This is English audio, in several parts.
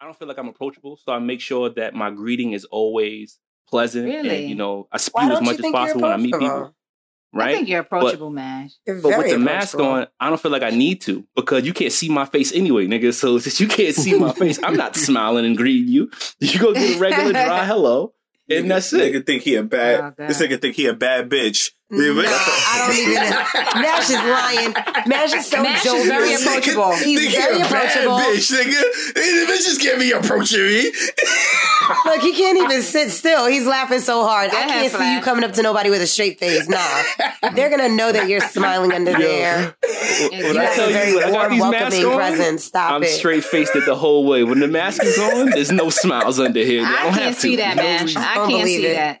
I don't feel like I'm approachable, so I make sure that my greeting is always pleasant Really? and you know I spew as much as possible when I meet people. approachable? I Right? think you're approachable, man. You're But with the mask on, I don't feel like I need to because you can't see my face anyway, nigga. So since you can't see my face, I'm not smiling and greeting you. You go get a regular dry hello, and that's it. Nigga think he a bad. Oh, this nigga think he a bad bitch. No, I don't even know. Nash is lying. Nash is so Nash is jovial. very approachable. He's Think he very a bad approachable. bitch, nigga. The bitches can't be approaching me. Look, he can't even sit still. He's laughing so hard. Go I can't see you coming up to nobody with a straight face. Nah. They're gonna know that you're smiling under there. When you I have tell a you, very when I got warm, these masks welcoming on, presence. Stop I'm it. straight faced it the whole way. When the mask is on, there's no smiles under here. I, I don't can't have to. see that, man. reason. I can't see it. that.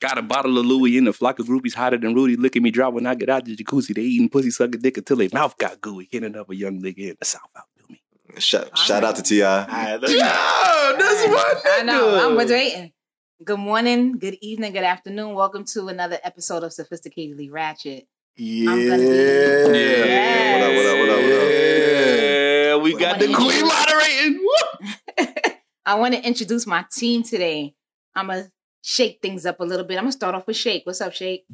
Got a bottle of Louis in the flock of groupies hotter than Rudy. Look at me drop when I get out the jacuzzi. They eating pussy sucking dick until their mouth got gooey. Hitting up a young nigga in the south out to me. Shout, shout out to Ti. Alright, let's Yeah, that's my I know. nigga. I'm waiting. Good morning, good evening, good afternoon. Welcome to another episode of Sophisticatedly Ratchet. Yeah. I'm gonna be- Yeah. What up, what up, what up, what up? Yeah, we got the queen moderating. I want to introduce my team today. I'm going to shake things up a little bit. I'm going to start off with Shake. What's up, Shake?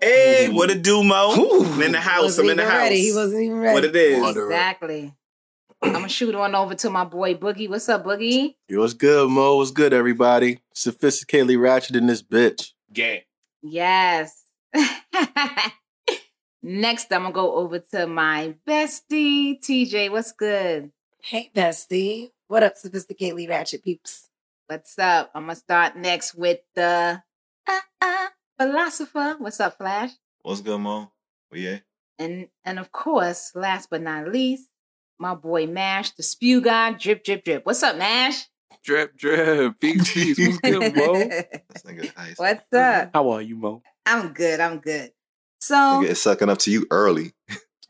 Hey, what it do, Mo? Ooh. I'm in the house. I'm in the house. ready. He wasn't even ready. What it is? Exactly. I'm going to shoot on over to my boy Boogie. What's up, Boogie? Yo, what's good, Mo? What's good, everybody? Sophisticatedly ratchet in this bitch. Gang. Yes. Next, I'm going to go over to my bestie, TJ. What's good? Hey, bestie. What up, sophisticatedly ratchet peeps? What's up? I'm going to start next with the uh, uh, philosopher. What's up, Flash? What's good, Mo? Well, yeah. And and of course, last but not least, my boy Mash, the spew guy, drip, drip, drip. What's up, Mash? Drip, drip. Big cheese. What's good, Mo? This nigga nice. What's up? How are you, Mo? I'm good. I'm good. So Nigga is sucking up to you early.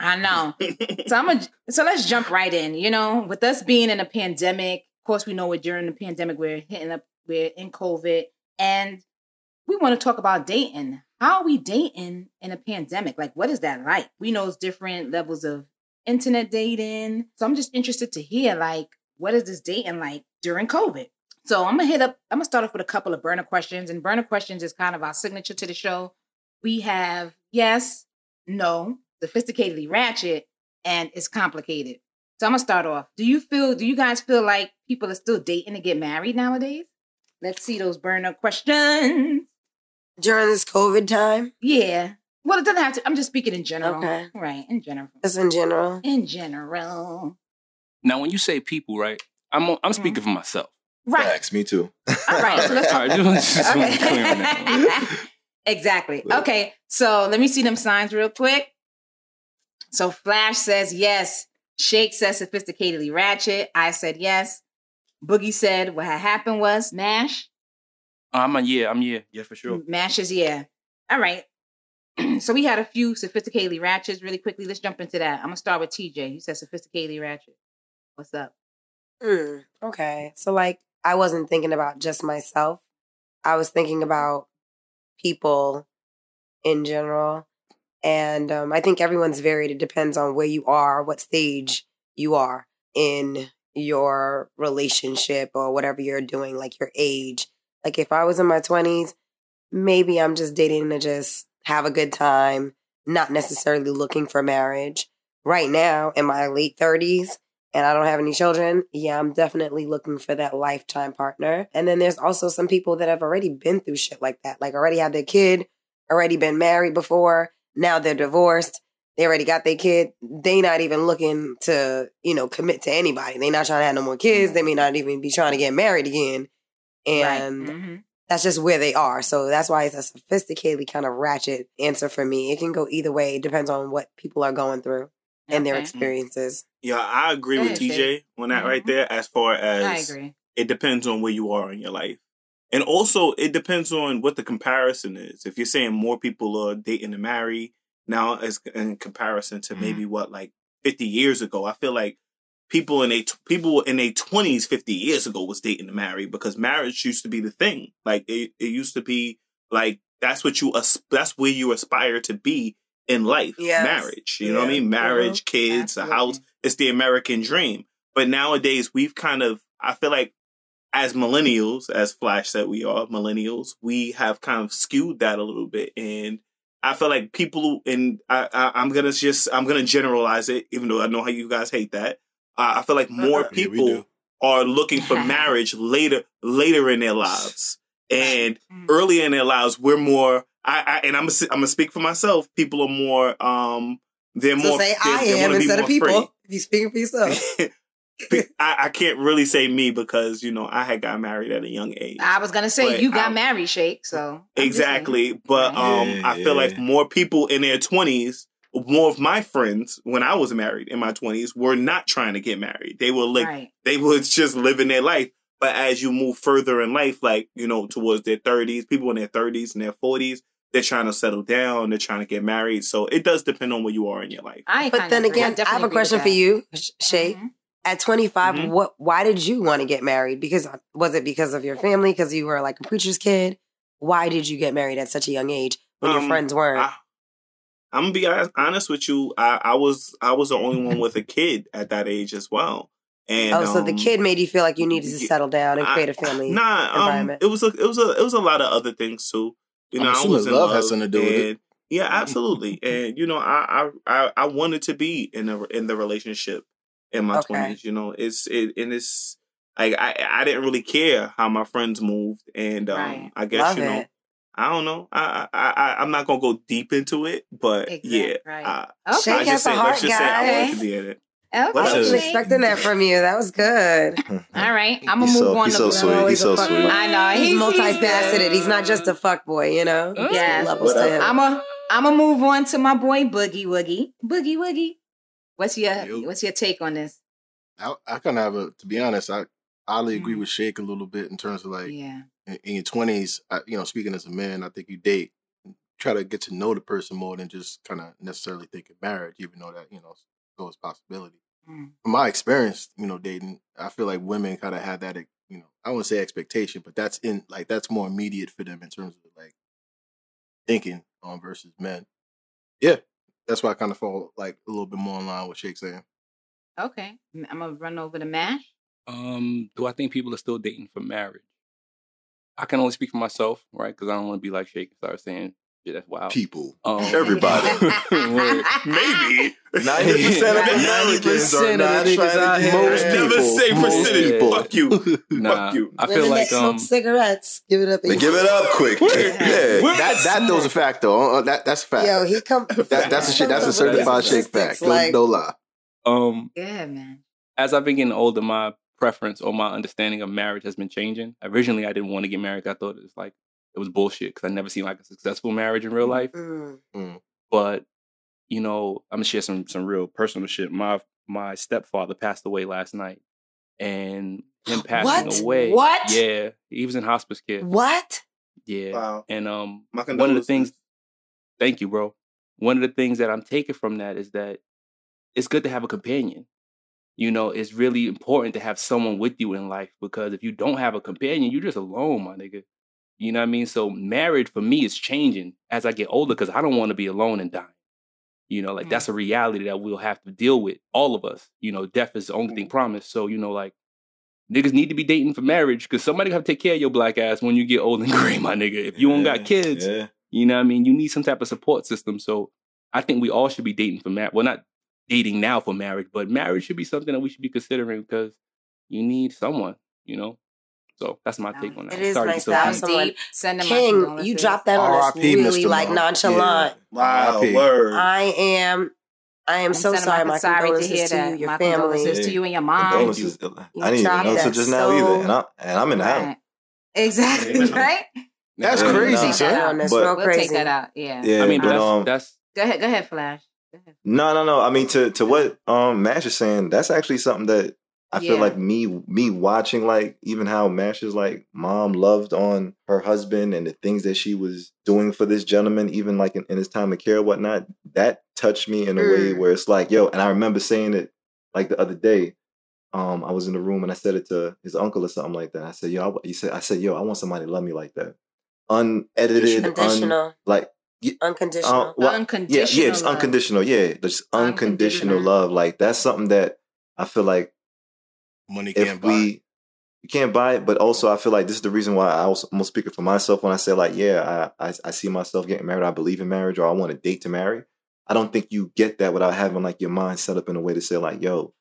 I know. So I'm a, so let's jump right in. You know, with us being in a pandemic, of course, we know we're during the pandemic. We're hitting up. We're in COVID, and we want to talk about dating. How are we dating in a pandemic? Like, what is that like? We know it's different levels of internet dating. So I'm just interested to hear, like, what is this dating like during COVID? So I'm gonna hit up. I'm gonna start off with a couple of burner questions, and burner questions is kind of our signature to the show. We have yes, no, sophisticatedly ratchet, and it's complicated. So I'm gonna start off. Do you feel? Do you guys feel like people are still dating to get married nowadays? Let's see those burner questions. During this COVID time, Yeah. Well, it doesn't have to. I'm just speaking in general. Okay. Right. In general. just in general. In general. Now, when you say people, right? I'm Mm-hmm. I'm speaking for myself. Right. Facts, me too. All right. So let's All talk. right, just, just want clear on that. Okay. exactly. Okay. So let me see them signs real quick. So Flash says yes. Shake says sophisticatedly ratchet. I said yes. Boogie said what had happened was Mash. I'm a yeah, I'm yeah, yeah for sure. Mash is yeah. All right. so we had a few sophisticatedly ratchets really quickly. Let's jump into that. I'm gonna start with TJ. You said sophisticatedly ratchet. What's up? Hmm. Okay. So, like, I wasn't thinking about just myself. I was thinking about people in general. And um, I think everyone's varied. It depends on where you are, what stage you are in your relationship or whatever you're doing, like your age. Like, if I was in my 20s, maybe I'm just dating to just have a good time, not necessarily looking for marriage. Right now, in my late 30s, and I don't have any children, yeah, I'm definitely looking for that lifetime partner. And then there's also some people that have already been through shit like that, like already had their kid, already been married before, now they're divorced, they already got their kid. They not even looking to, you know, commit to anybody. They not trying to have no more kids. They may not even be trying to get married again. And right. Mhm. that's just where they are. So that's why it's a sophisticatedly kind of ratchet answer for me. It can go either way. It depends on what people are going through and their experiences. Yeah, I agree Go with ahead, TJ Shay. on that right Mhm. there. As far as I as agree. it depends on where you are in your life. And also it depends on what the comparison is. If you're saying more people are dating to marry now as in comparison to mm-hmm. maybe what like 50 years ago, I feel like people in a people in their 20s 50 years ago was dating to marry because marriage used to be the thing. Like it, it used to be like that's what you as- that's where you aspire to be in life. Yes. Marriage. You know what I mean? Mm-hmm. Marriage, kids, a house. It's the American dream. But nowadays we've kind of I feel like as millennials, as Flash said we are millennials, we have kind of skewed that a little bit. And I feel like people and I, I I'm gonna just I'm gonna generalize it, even though I know how you guys hate that. Uh, I feel like more people do. are looking for marriage later later in their lives. And Mm. earlier in their lives, we're more I, I and I'm gonna, I'm gonna speak for myself. People are more um they're So more say they- I they am instead of people. free. If you speaking for yourself. I, I can't really say me because you know I had got married at a young age. I was gonna say you got I'm- married, Shake. So I'm. Exactly, but um, Yeah, I feel like more people in their twenties, more of my friends when I was married in my twenties, were not trying to get married. They were like right. they was just living their life. But as you move further in life, like you know, towards their thirties, people in their thirties and their forties, they're trying to settle down. They're trying to get married. So it does depend on where you are in your life. I But then agree. again, I, definitely have a question for you, Sh- Shay. Mhm. At 25, Mhm. what? Why did you want to get married? Because uh, was it because of your family? Because you were like a preacher's kid? Why did you get married at such a young age when your Um, friends weren't? I, I'm gonna be honest with you. I, I was I was the only one with a kid at that age as well. And oh, so the um, kid made you feel like you needed to settle down and I- create a family. Nah, um, environment. it was a it was a it was a lot of other things too. You I'm know, I was in love love, has something to do with it. Yeah, absolutely. and you know, I, I I I wanted to be in a in the relationship in my Okay. twenties. You know, it's it and it's like I I didn't really care how my friends moved, and um, Right. I guess Love you know. it. I don't know. I, I I I'm not gonna go deep into it, but Exact- yeah, right. I, Okay. Shake I just say heart, let's just say I guys. wanted to be in it. Okay. I wasn't expecting that from you. That was good. All right. I'm gonna He's move so- on he's to so sweet. He's so a fuck- sweet. I know He's he's multifaceted. He's not just a fuck boy, you know. Yeah. levels to him. I'm a I'm gonna move on to my boy Boogie Woogie. Boogie Woogie. What's your Yo. What's your take on this? I, I kind of have a, to be honest, I oddly agree Mhm. with Shake a little bit in terms of like yeah. in, in your twenties. You know, speaking as a man, I think you date, try to get to know the person more than just kind of necessarily think of marriage, even though that you know goes possibility. Mm. From my experience, you know, dating, I feel like women kind of have that, you know, I wouldn't say expectation, but that's in like that's more immediate for them in terms of like thinking on versus men. Yeah, that's why I kind of fall like a little bit more in line with Shake saying. Okay. I'm gonna run over the mash. Um, do I think people are still dating for marriage? I can only speak for myself, right? Because I don't want to be like Shake and start saying shit that's. People. Um, Everybody. Maybe. 90% of Americans are 90% of not trying to get Most married. Never say Most percentage. people. Fuck you. Nah, Fuck you. I feel Women like that smoke um, cigarettes, give it up. They give it up quick. yeah. That that though's a fact though. Uh, That that's a fact. Yo, he come. that, that's a shit. That's a certified shake fact. No, Like, no lie. um, Yeah, man. as I've been getting older, my preference or my understanding of marriage has been changing. Originally, I didn't want to get married. I thought it was like it was bullshit because I never seen like a successful marriage in real life. mm, But you know, I'm gonna share some some real personal shit. My my stepfather passed away last night, and him passing What? away. What? Yeah, he was in hospice care. what? Yeah, Wow. and um, My one of the things. Thank you, bro. One of the things that I'm taking from that is that it's good to have a companion. You know, it's really important to have someone with you in life because if you don't have a companion, you're just alone, my nigga. You know what I mean? So marriage for me is changing as I get older because I don't want to be alone and dying. You know, like that's mm. a reality that we'll have to deal with, all of us. You know, death is the only thing mm. promised. So, you know, like niggas need to be dating for marriage because somebody have to take care of your black ass when you get old and gray, my nigga. If you don't got kids, Yeah. you know what I mean? You need some type of support system. So I think we all should be dating for marriage. Well, not dating now for marriage, but marriage should be something that we should be considering because you need someone, you know? So that's my take on that. It is Sorry to nice to have deep. someone- Send them my King, you condolences. dropped that on us R.I.P. really Mr. like nonchalant. Wow. R.I.P. Word. I am. I am I'm so sending sorry. My sorry to condolences hear to, that. you, your my family. condolences to you and your mom. Condolences. You I didn't even know that until just now so- either. And, I, and I'm in the house. Right. Exactly, right? That's Yeah. crazy, Take that. That's But- real We'll crazy. take that out. Yeah. Yeah, I mean, but but that's, um, that's Go ahead. Go ahead, Flash. Go ahead. No, no, no. I mean, to to what um Mash is saying, that's actually something that I feel like me me watching like even how Mash's like mom loved on her husband and the things that she was doing for this gentleman, even like in, in his time of care and whatnot. That touched me in a way Mm. where it's like, yo, and I remember saying it like the other day. Um, I was in the room and I said it to his uncle or something like that. I said, yo, I, he said, I said, yo, I want somebody to love me like that, unedited, un, Unconditional. like Unconditional. uh, well, Unconditional. yeah, yeah, it's love. unconditional. Yeah, just unconditional Unconditional. love. Like that's something that I feel like Money can't if buy. we you can't buy it, but also I feel like this is the reason why I also, I'm speaking for myself when I say like, yeah, I, I I see myself getting married. I believe in marriage, or I want a date to marry. I don't think you get that without having like your mind set up in a way to say like, yo,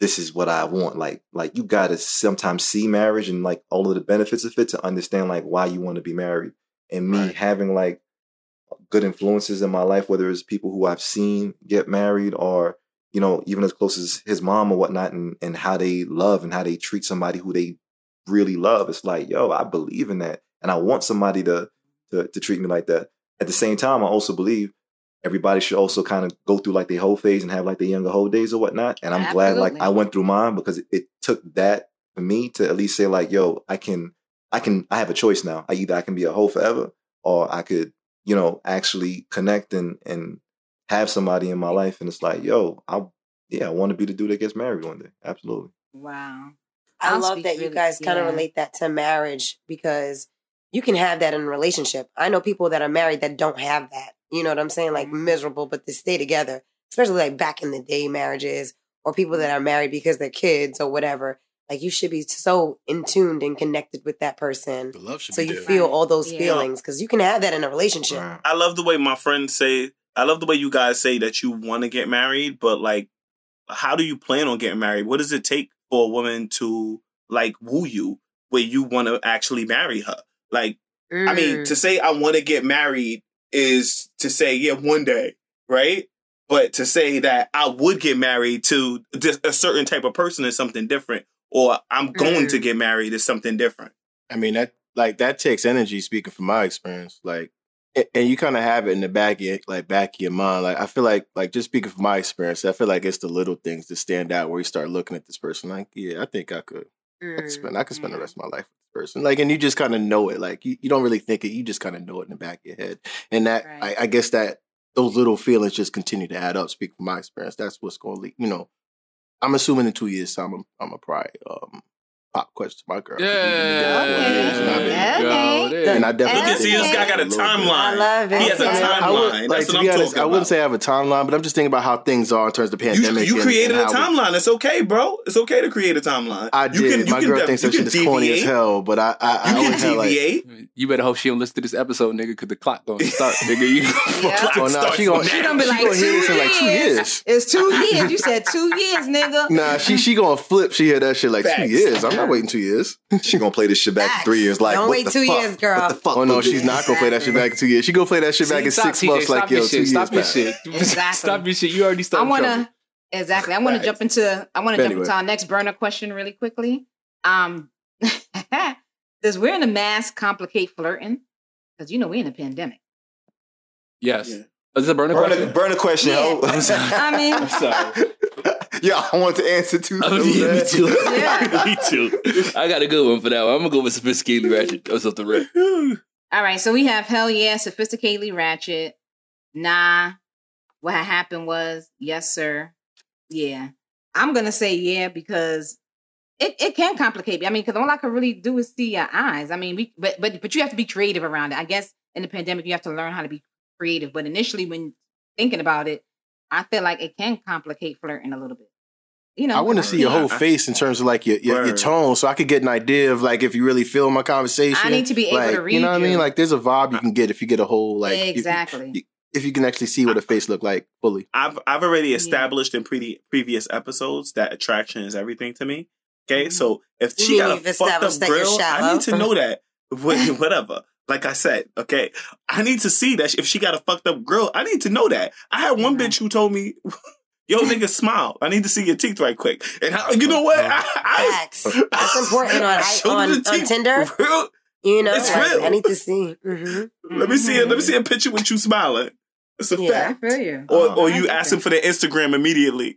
this is what I want. Like, like you gotta sometimes see marriage and like all of the benefits of it to understand like why you want to be married. And me Right. having like good influences in my life, whether it's people who I've seen get married or, you know, even as close as his mom or whatnot, and, and how they love and how they treat somebody who they really love. It's like, yo, I believe in that. And I want somebody to to, to treat me like that. At the same time, I also believe everybody should also kind of go through like their whole phase and have like their younger whole days or whatnot. And I'm glad like I went through mine because it, it took that for me to at least say like, yo, I can I can I have a choice now. I either I can be a whole forever or I could, you know, actually connect and and have somebody in my life. And it's like, yo, I yeah, I want to be the dude that gets married one day. Absolutely. Wow. I I'll love that you really- guys kind of yeah. relate that to marriage because you can have that in a relationship. I know people that are married that don't have that. You know what I'm saying? Like Mhm. miserable, but they stay together. Especially like back in the day marriages or people that are married because they're kids or whatever. Like you should be so in tuned and connected with that person. The love should So be you there. feel all those Yeah. feelings because you can have that in a relationship. Right. I love the way my friends say. I love the way you guys say that you want to get married, but like, how do you plan on getting married? What does it take for a woman to like woo you where you want to actually marry her? Like, I mean, Mm. to say I want to get married is to say, yeah, one day, right? But to say that I would get married to just a certain type of person is something different, or I'm going to Mm. get married is something different. I mean that like that takes energy. Speaking from my experience, like, a- and you kind of have it in the back of your, like back of your mind. Like I feel like like just speaking from my experience, I feel like it's the little things that stand out where you start looking at this person like, yeah, I think I could, I could Mm. spend, I could spend the rest of my life with this person. Like, and you just kind of know it. Like you, you don't really think it, you just kind of know it in the back of your head. And that Right. I, I guess that those little feelings just continue to add up. Speaking from my experience, that's what's going to lead. You know, I'm assuming in two years time, I'm, I'm a probably um, pop question to my girl. Yeah. Okay. And I've Okay. And I definitely Look at- see, this guy got a timeline. I love it. He has a timeline. I would, That's like, what to I'm be honest, I wouldn't about. say I have a timeline, but I'm just thinking about how things are in terms of the pandemic. you and- created and a how we- timeline. It's okay, bro. It's okay to create a timeline. I You did. My girl def- thinks that shit is corny as hell, but I, I, I You would can have like. You better hope she don't listen to this episode, nigga, because the clock gonna start, nigga. You Yeah. Clock oh no, starts she gonna, now. She gonna be like, she gonna hear this in like two two years. years. It's two years. You said two years, nigga. Nah, she she gonna flip. She hear that shit like two years. I'm not waiting two years. She gonna play this shit back in three years. Like, Don't what wait the two fuck? years, girl. What the fuck? Oh no, Boogie? she's not gonna play that shit back in two years. She gonna play that shit back in six TJ, months. Like yo, your two shit. years Stop your shit. Exactly. Stop your shit. You already started. I started. want trouble. to exactly. I want to Right. jump into. I want to jump Anyway. into our next burner question really quickly. Um, does wearing a mask complicate flirting? Because you know we're in a pandemic. Yes. Yeah. Is this a burner Burn a, question? burn a question, Yeah. I'm. I mean, I'm sorry. Yeah, I want to answer too. Oh, so yeah, me too. Yeah. me too. I got a good one for that one. I'm gonna go with sophisticated ratchet. That's off the rip. all right. So we have hell yeah, sophisticatedly ratchet. Nah, what happened was yes, sir. Yeah, I'm gonna say yeah because it, it can complicate me. I mean, because all I can really do is see your eyes. I mean, we but but but you have to be creative around it. I guess in the pandemic you have to learn how to be creative. But initially, when thinking about it, I feel like it can complicate flirting a little bit. You know, I want to see your whole face in terms of like your your, your tone, so I could get an idea of like if you really feel my conversation. I need to be able like, to read You know what I mean? Like there's a vibe you can get if you get a whole like if you- exactly. if you can actually see what a face look like fully. I've I've already established in pre- previous episodes that attraction is everything to me. Okay, Mhm. so if she mean got a you've fucked up established grill, I need to know that. Whatever. Like I said, okay, I need to see that if she got a fucked up grill, I need to know that. I had one Right. bitch who told me, "Yo, nigga, smile. I need to see your teeth right quick." And I, you know what? I, I, Facts. That's important on I on, on Tinder. real- You know, It's like, real. I need to see. hmm Let me see it. Let me see a picture with you smiling. It's a Yeah. I fact. feel you. Or, or you get asking for the Instagram immediately.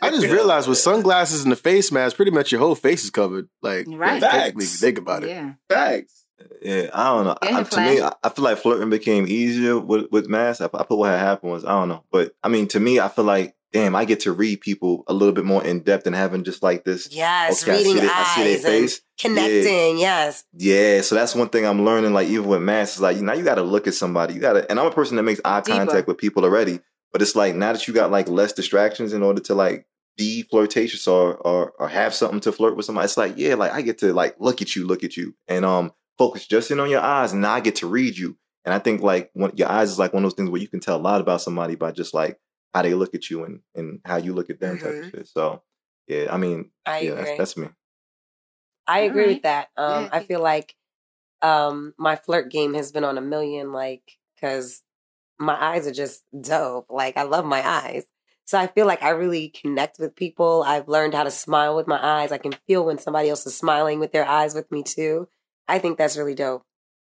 I just realized with sunglasses and the face mask, pretty much your whole face is covered. Like, Right. technically, if Facts. you think about it. Yeah. Facts. Yeah, I don't know. I, to me, I, I feel like flirting became easier with with masks. I, I put what had happened was I don't know, but I mean, to me, I feel like damn, I get to read people a little bit more in depth than having just like this. Yes, okay, I reading see, their- I see their eyes face. connecting. Yes. Yeah, so that's one thing I'm learning. Like even with masks, like now you got to look at somebody. You got to, and I'm a person that makes eye Deeper. contact with people already. But it's like now that you got like less distractions in order to like be flirtatious or or or have something to flirt with somebody. It's like yeah, like I get to like look at you, look at you, and um focus just in on your eyes, and now I get to read you. And I think like when your eyes is like one of those things where you can tell a lot about somebody by just like how they look at you and and how you look at them type of shit. So yeah, I mean I yeah, agree. that's, that's me. I agree right. with that. Um, Yeah. I feel like um, my flirt game has been on a million, like, because my eyes are just dope. Like, I love my eyes. So I feel like I really connect with people. I've learned how to smile with my eyes. I can feel when somebody else is smiling with their eyes with me too. I think that's really dope.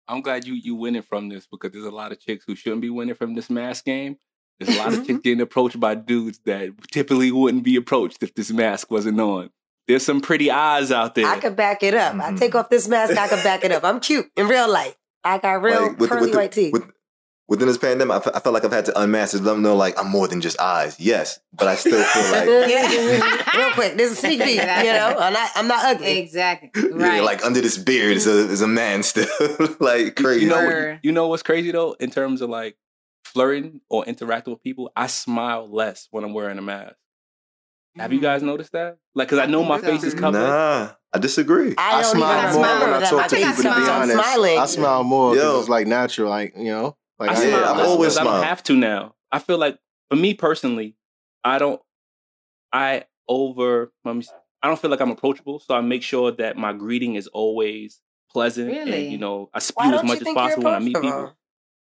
I'm glad you you winning from this because there's a lot of chicks who shouldn't be winning from this mask game. There's a lot of mm-hmm. chicks getting approached by dudes that typically wouldn't be approached if this mask wasn't on. There's some pretty eyes out there. I could back it up. I take mm-hmm. off this mask, I could back it up. I'm cute in real life. I got real Like, with- pearly with the- white teeth. with- within this pandemic, I felt like I've had to unmask to let them know like I'm more than just eyes. Yes, but I still feel like real quick, this is a sneak peek. You know, I'm not, I'm not ugly. Exactly. yeah, Right. like under this beard is a is a man still like crazy. You know, you know what's crazy though, in terms of like flirting or interacting with people, I smile less when I'm wearing a mask. Have you Mm. guys noticed that? Like, cause I know my face is covered. Nah, I disagree. I, I smile more remember when I that. talk My to people. To be honest, smiling. I smile more because it's like natural. Like you know, like I I, smile Yeah, I've always because I don't have to now. I feel like for me personally, I don't. I over. Let me. see. I don't feel like I'm approachable, so I make sure that my greeting is always pleasant Really? and you know I Why spew as much as possible when I meet approachable?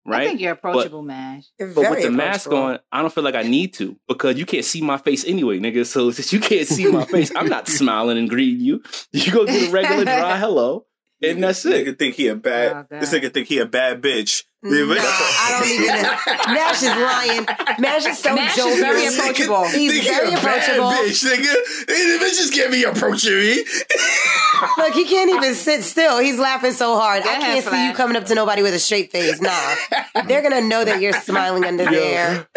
People. I think you're approachable, Mash. But with the mask on, I don't feel like I need to because you can't see my face anyway, nigga. So since you can't see my face, I'm not smiling and greeting you. You go get a regular dry hello, and that's it. Nigga think he a bad. Oh, this nigga think he a bad bitch. Nah, I don't even. Nash is lying. Nash is so Nash is very approachable. He's Think very a bad approachable. bitch, nigga. The bitches can't be approaching me. Look, he can't even sit still. He's laughing so hard. Go I can't see you coming up to nobody with a straight face. Nah, they're gonna know that you're smiling under there.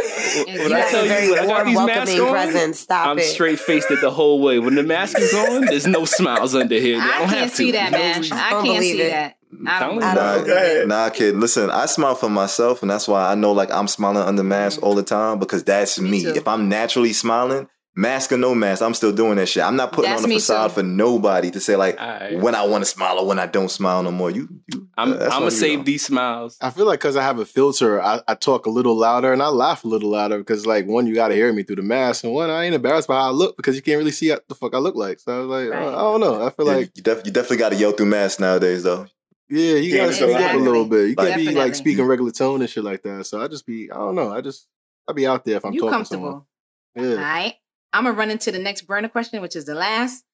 When You I have tell a you, very I got these masks welcoming on, presence. Stop I'm it. straight faced it the whole way. When the mask is on, there's no smiles under here. I, I don't can't have to. see that, There's no Mash. I can't believe see it. that. I don't. Nah, I don't Nah, nah, kid. Listen, I smile for myself, and that's why I know like I'm smiling under mask all the time because that's Me me. If I'm naturally smiling, mask or no mask, I'm still doing that shit. I'm not putting That's on a facade too. for nobody to say like Alright. when I want to smile or when I don't smile no more. You, you I'm, uh, I'm gonna save though. these smiles. I feel like because I have a filter, I, I talk a little louder and I laugh a little louder because like one, you got to hear me through the mask, and one, I ain't embarrassed by how I look because you can't really see what the fuck I look like. So I was like, Right. I don't know. I feel Yeah, like you, def- you definitely got to yell through masks nowadays, though. Yeah, you got to speak up a little bit. You can't be like speaking regular tone and shit like that. So I just be, I don't know. I just I'll be out there if I'm you talking to someone. Yeah. right. I'm gonna run into the next burner question, which is the last.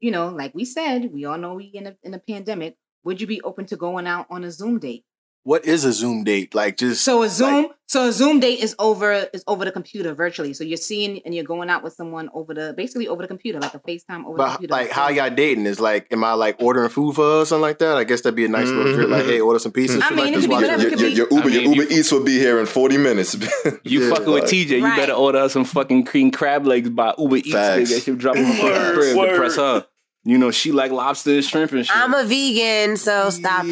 You know, like we said, we all know we in a in a pandemic. Would you be open to going out on a Zoom date? What is a Zoom date? Like just So a Zoom, like- so a Zoom date is over is over the computer virtually. So you're seeing and you're going out with someone over the basically over the computer, like a FaceTime over the computer. like how y'all dating is like, am I like ordering food for her or something like that? I guess that'd be a nice little trip. Like, mm-hmm. hey, order some pizzas. I mean, like it this could be whatever, you- Your, your Uber, I mean, your if Uber Eats will be here in 40 minutes. You Yeah, fucking with TJ, you Right. better order us some fucking cream crab legs by Uber Eats. Facts. Nigga, she'll drop them on Word, crib press her. You know, she like lobster and shrimp and shit. I'm a vegan, so stop it.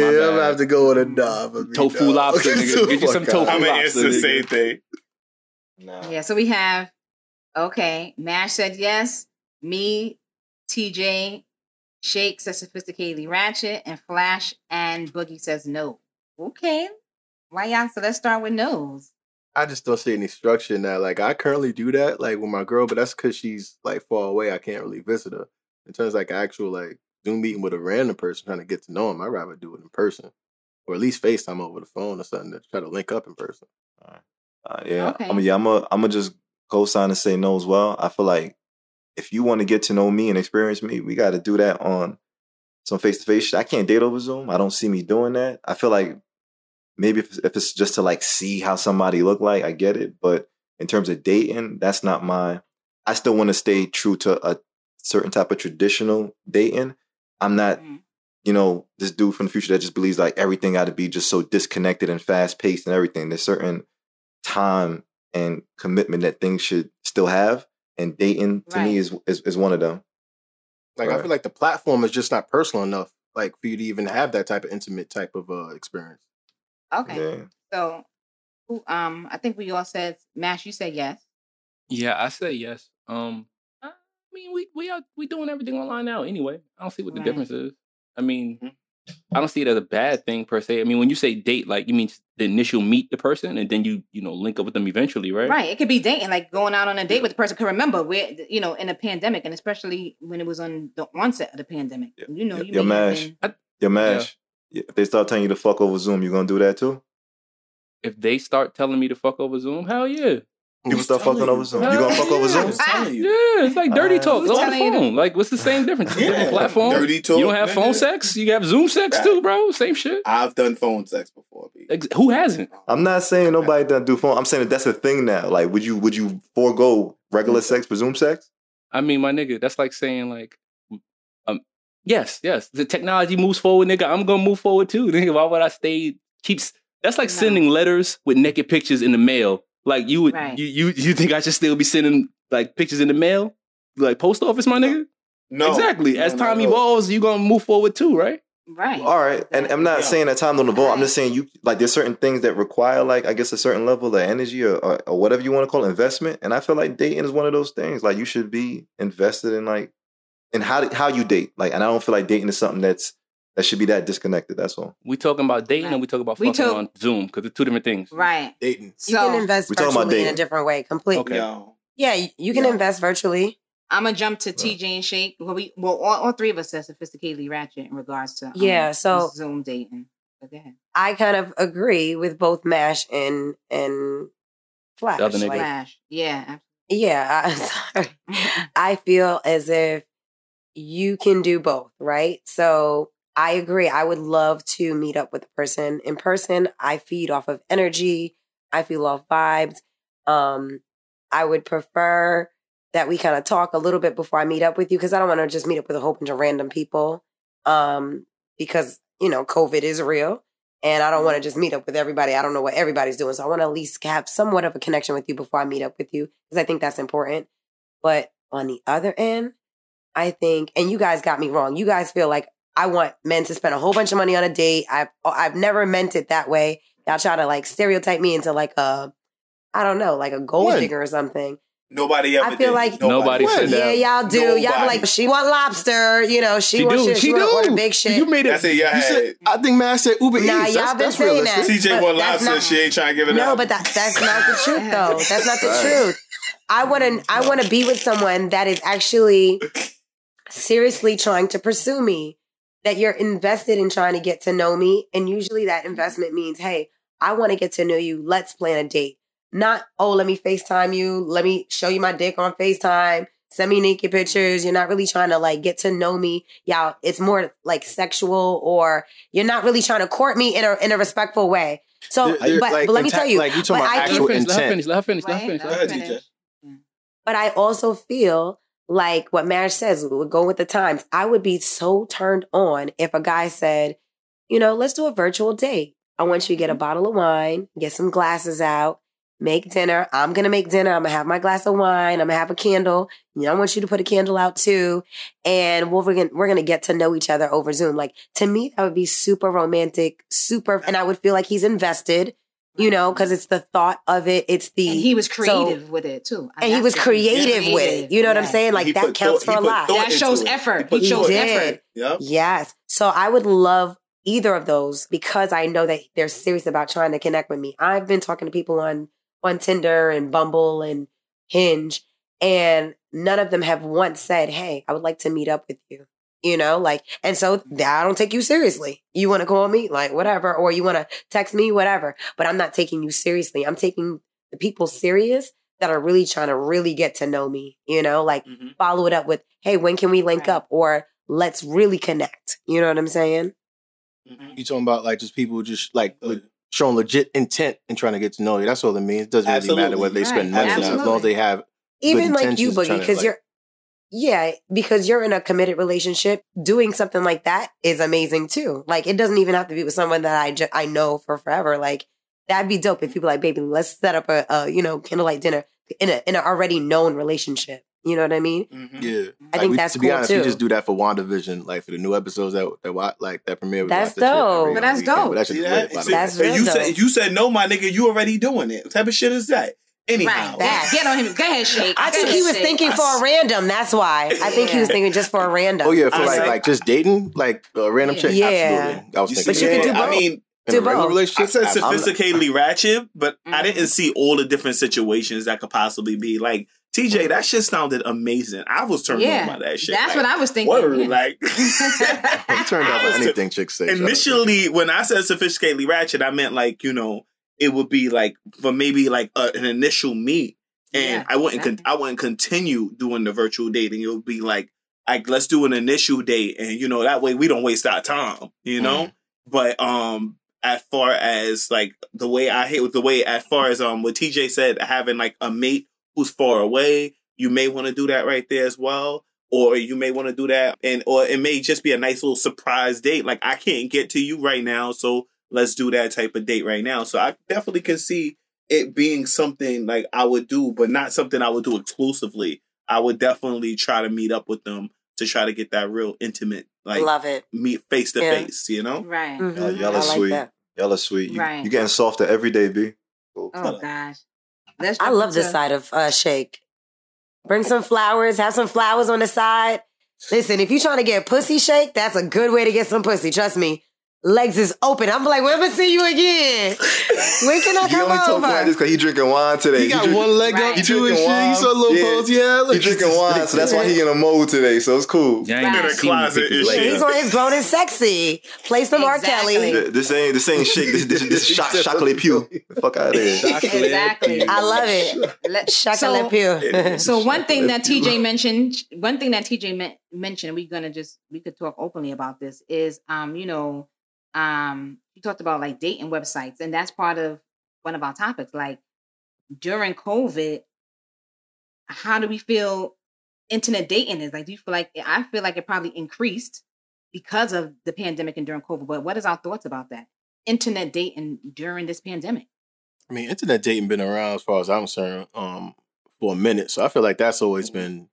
Yeah, I'm bad. gonna have to go with a dog. Tofu dog. lobster, Get nigga. the Get you some fuck out. tofu. I'm gonna lobster, answer the nigga. same thing. No. Yeah, so we have okay, Mash said yes, me, TJ, Shake says sophisticatedly ratchet, and Flash and Boogie says no. Okay. Why y'all so let's start with no's. I just don't see any structure in that. Like I currently do that, like with my girl, but that's because she's like far away. I can't really visit her. In terms of like actual like Zoom meeting with a random person trying to get to know him, I'd rather do it in person, or at least FaceTime over the phone or something to try to link up in person. Uh, yeah, Okay. I'm yeah, I'm a, I'm gonna just co-sign and say no as well. I feel like if you want to get to know me and experience me, we got to do that on some face to face. I can't date over Zoom. I don't see me doing that. I feel like maybe if, if it's just to like see how somebody look like, I get it. But in terms of dating, that's not my. I still want to stay true to a certain type of traditional dating. I'm not, Mm. you know, this dude from the future that just believes like everything got to be just so disconnected and fast paced and everything. There's certain time and commitment that things should still have, and dating to me is, is is one of them. Like I feel like the platform is just not personal enough, like for you to even have that type of intimate type of uh experience. Okay. Yeah. So, um, I think we all said, Mash, you said yes. Yeah, I say yes. Um, I mean, we we are we doing everything online now anyway. I don't see what the Right. difference is. I mean, Mhm. I don't see it as a bad thing per se. I mean, when you say date, like you mean the initial meet the person and then you you know link up with them eventually, right? Right. It could be dating, like going out on a date with the person. Cause remember, we're you know in a pandemic, and especially when it was on the onset of the pandemic. Yeah. You know, Yeah, you yeah, may have Mash. been- Yo, Mash, if they start telling you to fuck over Zoom, you gonna do that too? If they start telling me to fuck over Zoom, hell yeah, People Who's start fucking telling over you? Zoom. Hell You gonna fuck over yeah. Zoom? Who's telling you? yeah, it's like dirty Uh, talk Who's on the telling you to- phone. Like, what's the same difference? It's a different platform. dirty talk, You don't have phone sex. You have Zoom sex too, bro. Same shit. I've done phone sex before. Who hasn't? I'm not saying nobody doesn't do phone. I'm saying that that's a thing now. Like, would you would you forego regular sex for Zoom sex? I mean, my nigga, that's like saying like, um, yes, yes, the technology moves forward, nigga. I'm gonna move forward too, nigga. Why would I stay? Keeps that's like No. sending letters with naked pictures in the mail. Like you would, Right. you, you you think I should still be sending like pictures in the mail, like post office, my nigga? No, exactly. No, As no, time no. evolves, you gonna move forward too, right? right. All right, and I'm not Yeah. saying that time don't evolve. I'm just saying you like there's certain things that require like I guess a certain level of energy or, or, or whatever you want to call it, investment. And I feel like dating is one of those things. Like you should be invested in like in how how you date. Like, and I don't feel like dating is something that's that should be that disconnected. That's all. We talking about dating Right. and we talking about We fucking talk- on Zoom because it's two different things. Right. Dating. You So can invest We're about virtually in a different way, completely. Okay. Yo, Yeah, you, you can Yeah. invest virtually. I'm gonna jump to TJ and Shake. Well, we well all, all three of us are sophisticatedly ratchet in regards to um, Yeah, so- Zoom dating. But go ahead. I kind of agree with both Mash and and Flash. The other nigga. Like, Flash. Yeah. yeah, I, sorry. I feel as if you can do both, right? So I agree. I would love to meet up with a person in person. I feed off of energy. I feel off vibes. Um, I would prefer that we kind of talk a little bit before I meet up with you because I don't want to just meet up with a whole bunch of random people. Um, because you know, COVID is real. And I don't want to just meet up with everybody. I don't know what everybody's doing. So I want to at least have somewhat of a connection with you before I meet up with you because I think that's important. But on the other end, I think, and you guys got me wrong. You guys feel like I want men to spend a whole bunch of money on a date. I've I've never meant it that way. Y'all try to like stereotype me into like a, I don't know, like a gold When? digger or something. nobody ever. I feel did. like- Nobody said Yeah, y'all do. Y'all be like, she want lobster. You know, she, She wants do. shit. She, She want order do. big shit. You made it. That's it. Yeah, You said, I think man said Uber Nah, Eats. y'all That's, been that's saying that. TJ But won that's lobster. not- she ain't trying to give it No, up. No, but that, that's not the truth, though. That's not the truth. I want to. I want to be with someone that is actually seriously trying to pursue me. That you're invested in trying to get to know me, and usually that investment means, hey, I want to get to know you. Let's plan a date. Not, oh, let me FaceTime you. Let me show you my dick on FaceTime. Send me naked pictures. You're not really trying to like get to know me. Yeah, it's more like sexual, or you're not really trying to court me in a in a respectful way. So, There- there- but, like, but let me tell you, like you talking but about I Let her actual finish. Let her intent. finish. Let her finish. Let her finish. Let Go her finish. But I also feel like what Marriage says, we would go with the times. I would be so turned on if a guy said, you know, let's do a virtual date. I want you to get a mm-hmm. bottle of wine, get some glasses out, make dinner. I'm going to make dinner. I'm going to have my glass of wine. I'm going to have a candle. You know, I want you to put a candle out too. And we're gonna we're going to get to know each other over Zoom. Like to me, that would be super romantic, super. And I would feel like he's invested, you know, because it's the thought of it. It's the. And he was so- creative with it too. and he was That's- creative with it. You know what I'm saying? Like He that counts thought- for a lot. That shows it. effort. He put He shows did. effort. Yep. Yes. So I would love either of those because I know that they're serious about trying to connect with me. I've been talking to people on on Tinder and Bumble and Hinge, and none of them have once said, "Hey, I would like to meet up with you." You know, like, and so I don't take you seriously. You want to call me, like, whatever, or you want to text me, whatever. But I'm not taking you seriously. I'm taking the people serious that are really trying to really get to know me. You know, like Mhm. follow it up with, "Hey, when can we link Right. up?" or "Let's really connect." You know what I'm saying? You talking about like just people just like le- showing legit intent and trying to get to know you. That's all it means. It doesn't really matter whether they spend Right. money or as long as they have Even like you, Boogie, because like- you're, yeah, because you're in a committed relationship. Doing something like that is amazing too. Like it doesn't even have to be with someone that I ju- I know for forever. Like that'd be dope if people like, baby, let's set up a, a you know candlelight dinner in a in an already known relationship. You know what I mean? Mhm. Yeah, I Like, think we- that's to be cool, honest. too. We just do that for WandaVision, like for the new episodes that that wa- like that premiere. We That's watch that shit dope. every But that's weekend. dope. But that shit's See lit, that? by the See. That's and real you dope. said you said no, my nigga. You already doing it. What type of shit is that? Anyhow, Right. Get, get on him. Go ahead, Shake. I Go think ahead, he was Shake. thinking for a random. That's why. I think he was thinking just for a random. Oh yeah, for I like said- like just dating, like a random Yeah. chick. Yeah. Absolutely. I was You thinking. see, But you can do both. I mean, in a relationship. I said I'm- I'm- sophisticatedly ratchet, but I Mhm. didn't see all the different situations that could possibly be. Like TJ, that shit sounded amazing. I was turned Yeah. on by that shit. That's like, what I was thinking. Word, yeah. like I'm turned on by anything chicks say. initially when I said sophisticatedly ratchet, I meant like you know it would be like for maybe like a, an initial meet, and Yeah, I wouldn't con- I wouldn't continue doing the virtual dating. It would be like like let's do an initial date, and you know that way we don't waste our time, you know. Mm-hmm. But um, as far as like the way I hate with the way as far as um what TJ said, having like a mate who's far away, you may want to do that right there as well. Or you may want to do that, and or it may just be a nice little surprise date. Like I can't get to you right now, so let's do that type of date right now. So I definitely can see it being something like I would do, but not something I would do exclusively. I would definitely try to meet up with them to try to get that real intimate, like Love it. meet face to face. You know, Right. Mhm. Y'all, y'all are like sweet. that. Y'all are sweet. You, Right. you getting softer every day, B. Oh gosh. Let's I love this side of uh, Shake. Bring some flowers, have some flowers on the side. Listen, if you're trying to get pussy shake, that's a good way to get some pussy. Trust me. Legs is open. I'm like, when am I see you again? When can I He come only talking like this because he drinking wine today. He got drink- one leg Right. up He too and drinking shit. wine. He saw a little Yeah. pose. Yeah, look. He drinking wine, so that's why he in a mode today. So it's cool. Yeah, I Right. In the seen closet pictures and like shit. He's on his grown and sexy. Play some R. Exactly. Kelly. This ain't this ain't shit. This this, this shot chocolate pew. Fuck out of here. Exactly. I love it. Let- Chocolate so, pew. so one thing that TJ mentioned, one thing that TJ men- mentioned, we're gonna just we could talk openly about this is, um, you know, um, you talked about like dating websites, and that's part of one of our topics. Like during COVID, how do we feel internet dating is? Like, do you feel like I feel like it probably increased because of the pandemic and during COVID? But what is our thoughts about that? Internet dating during this pandemic. I mean, internet dating been around as far as I'm concerned um, for a minute, so I feel like that's always been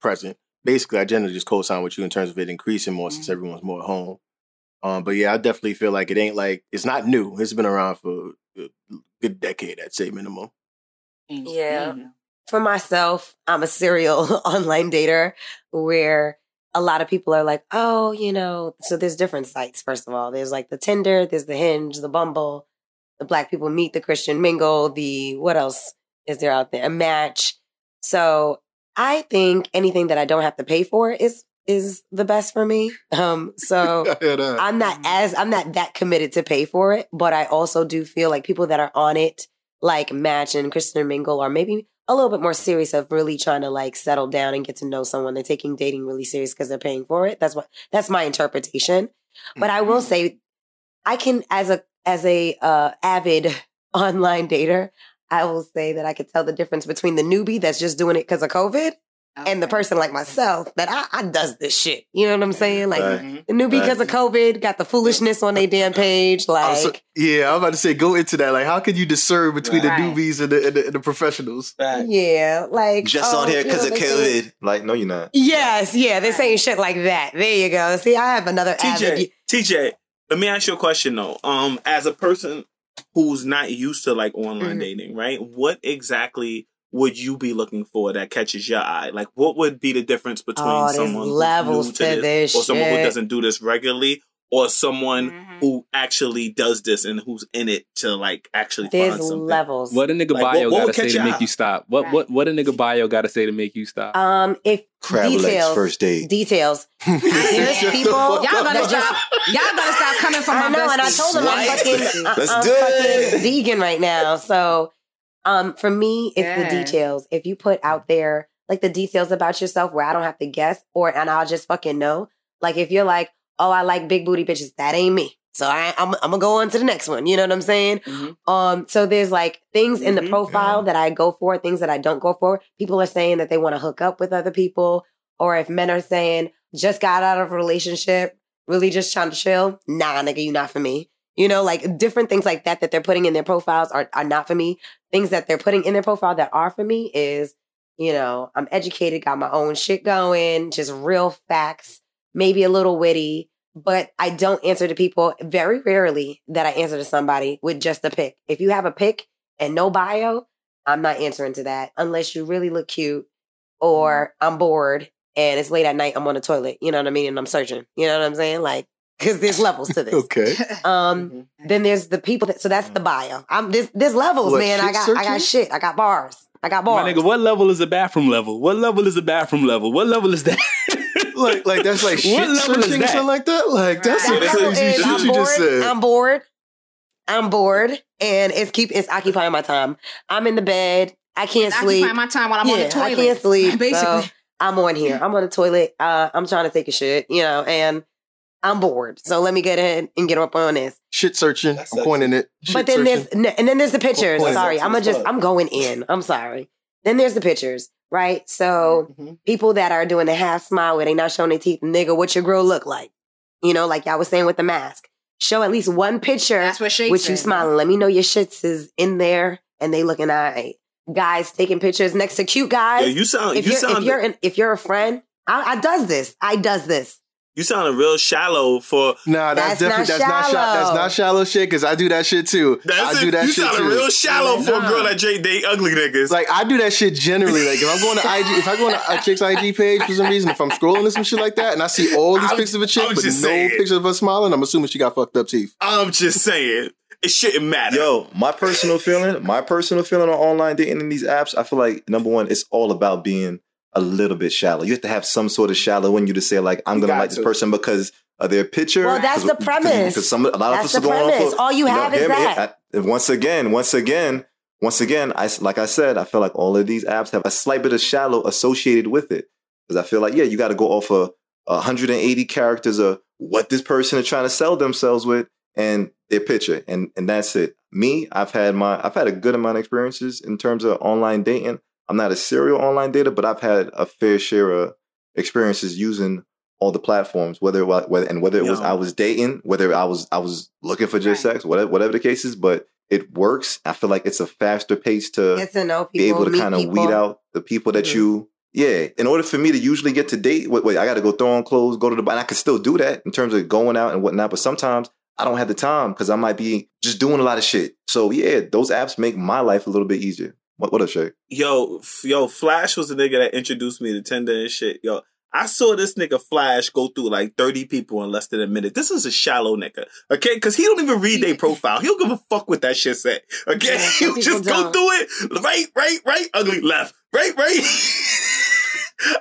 present. Basically, I generally just co-sign with you in terms of it increasing more since Mhm. everyone's more at home. Um, but yeah, I definitely feel like it ain't like it's not new. It's been around for a good decade, I'd say minimum. And- Yeah. and- for myself, I'm a serial online dater where a lot of people are like, oh, you know, so there's different sites, first of all. There's like the Tinder, there's the Hinge, the Bumble, the Black People Meet, the Christian Mingle, the what else is there out there? A match. So I think anything that I don't have to pay for is is the best for me. Um, so I'm not as I'm not that committed to pay for it, but I also do feel like people that are on it, like Match and Christian Mingle, are maybe a little bit more serious of really trying to like settle down and get to know someone. They're taking dating really serious because they're paying for it. That's what that's my interpretation. But I will say, I can as a as a uh, avid online dater, I will say that I could tell the difference between the newbie that's just doing it because of COVID and the person like myself that I, I does this shit. You know what I'm saying? Like Right. the newbie because of COVID got the foolishness on their damn page. I was- Like, yeah, I'm about to say go into that. Like, how can you discern between Right. the newbies and the, and the, and the professionals? yeah, like Just oh, on here you know, because of they say- COVID. Like, no, you're not. Yes, yeah, they're saying shit like that. There you go. See, I have another avid. TJ, TJ, let me ask you a question though. Um, as a person who's not used to like online Mhm. dating, right? What exactly would you be looking for that catches your eye? Like, what would be the difference between Oh, there's someone who's new to this or someone who doesn't do this regularly, or someone Mhm. who actually does this and who's in it to like actually There's find something? levels. What a nigga Like, bio what would gotta say to make you stop? What Right. what what a nigga bio gotta say to make you stop? Um, if Crab details, first date. details. There's people Y'all gotta just stop. Y'all better stop coming from I my know, and I told them I'm fucking, I- Let's I'm do it. fucking vegan right now. So, um, for me, it's Yeah. the details. If you put out there like the details about yourself, where I don't have to guess, or and I'll just fucking know. Like if you're like, oh, I like big booty bitches. That ain't me. So I, I'm, I'm gonna go on to the next one. You know what I'm saying? Mm-hmm. Um, so there's like things in the Mhm. profile that I go for, things that I don't go for. People are saying that they want to hook up with other people, or if men are saying just got out of a relationship, really just trying to chill. Nah, nigga, you not for me. You know, like different things like that that they're putting in their profiles are are not for me. Things that they're putting in their profile that are for me is, you know, I'm educated, got my own shit going, just real facts, maybe a little witty but I don't answer to people very rarely that I answer to somebody with just a pic. If you have a pic and no bio, I'm not answering to that unless you really look cute or mm-hmm. I'm bored and it's late at night. I'm on the toilet. You know what I mean? And I'm searching. You know what I'm saying? Like, because there's levels to this. Okay. Um, then there's the people that so that's the bio. I'm there's there's levels, What, man. I shit got I got shit. I got bars. I got bars. My nigga, what level is the bathroom level? What level is the bathroom level? What level is that? like, like that's like shit What level is searching or that? something like that. Like that's That some crazy shit I'm you bored, just said. I'm bored. I'm bored, and it's keep it's occupying my time. I'm in the bed. I can't I sleep. occupy my time while I'm on the toilet. I can't sleep. Basically. so I'm on here. I'm on the toilet. Uh, I'm trying to take a shit, you know, and I'm bored. So let me get in and get up on this. Shit searching. I'm coining it. Shit but then searching. there's and then there's the pictures. Point Sorry, I'm gonna just. I'm going in. I'm sorry. Then there's the pictures, right? So Mm-hmm. people that are doing the half smile where they not showing their teeth, nigga, what your girl look like? You know, like y'all was saying with the mask. Show at least one picture That's what Shake with you said. smiling. Let me know your shits is in there and they looking all right. Guys taking pictures next to cute guys. Yeah, you sound- if you you're if you're an, if you're a friend, I, I does this. I does this. You sounding real shallow for. Nah, that's, That's definitely not that's not shallow. That's not shallow shit because I do that shit too. That's I do it. that you shit sounding too. real shallow for a girl that Jay date ugly niggas. Like I do that shit generally. Like if I'm going to IG, if I go on a, a chick's IG page for some reason, if I'm scrolling or some shit like that, and I see all these I'm- pictures of a chick I'm but no saying. pictures of her smiling, I'm assuming she got fucked up teeth. I'm just saying, it shouldn't matter. Yo, my personal feeling, my personal feeling on online dating in these apps, I feel like number one, it's all about being a little bit shallow. You have to have some sort of shallow in you to say like, I'm gonna got like this person because of their picture. Well, that's the premise. Because some a lot That's of us are going premise. off. All you have is hear me? that. I- once again, once again, once again, I like I said, I feel like all of these apps have a slight bit of shallow associated with it because I feel like yeah, you got to go off of 180 characters of what this person is trying to sell themselves with and their picture, and and that's it. Me, I've had my I've had a good amount of experiences in terms of online dating. I'm not a serial online data, but I've had a fair share of experiences using all the platforms, whether it wa- whether and whether it was I was dating, whether I was I was looking for just Right. sex, whatever whatever the case is, but it works. I feel like it's a faster pace to Get to know people, be able to kind of weed out the people that Mhm. you yeah. In order for me to usually get to date, wait, wait I got to go throw on clothes, go to the bar, and I can still do that in terms of going out and whatnot. But sometimes I don't have the time because I might be just doing a lot of shit. So yeah, those apps make my life a little bit easier. What what up, Shay? Yo, f- yo, Flash was the nigga that introduced me to Tinder and shit. Yo, I saw this nigga Flash go through like 30 people in less than a minute. This is a shallow nigga, okay? Because he don't even read their profile. He don't give a fuck what that shit say, okay? Yeah, He'll just go don't. through it. Right, right, right, ugly, left, right, right.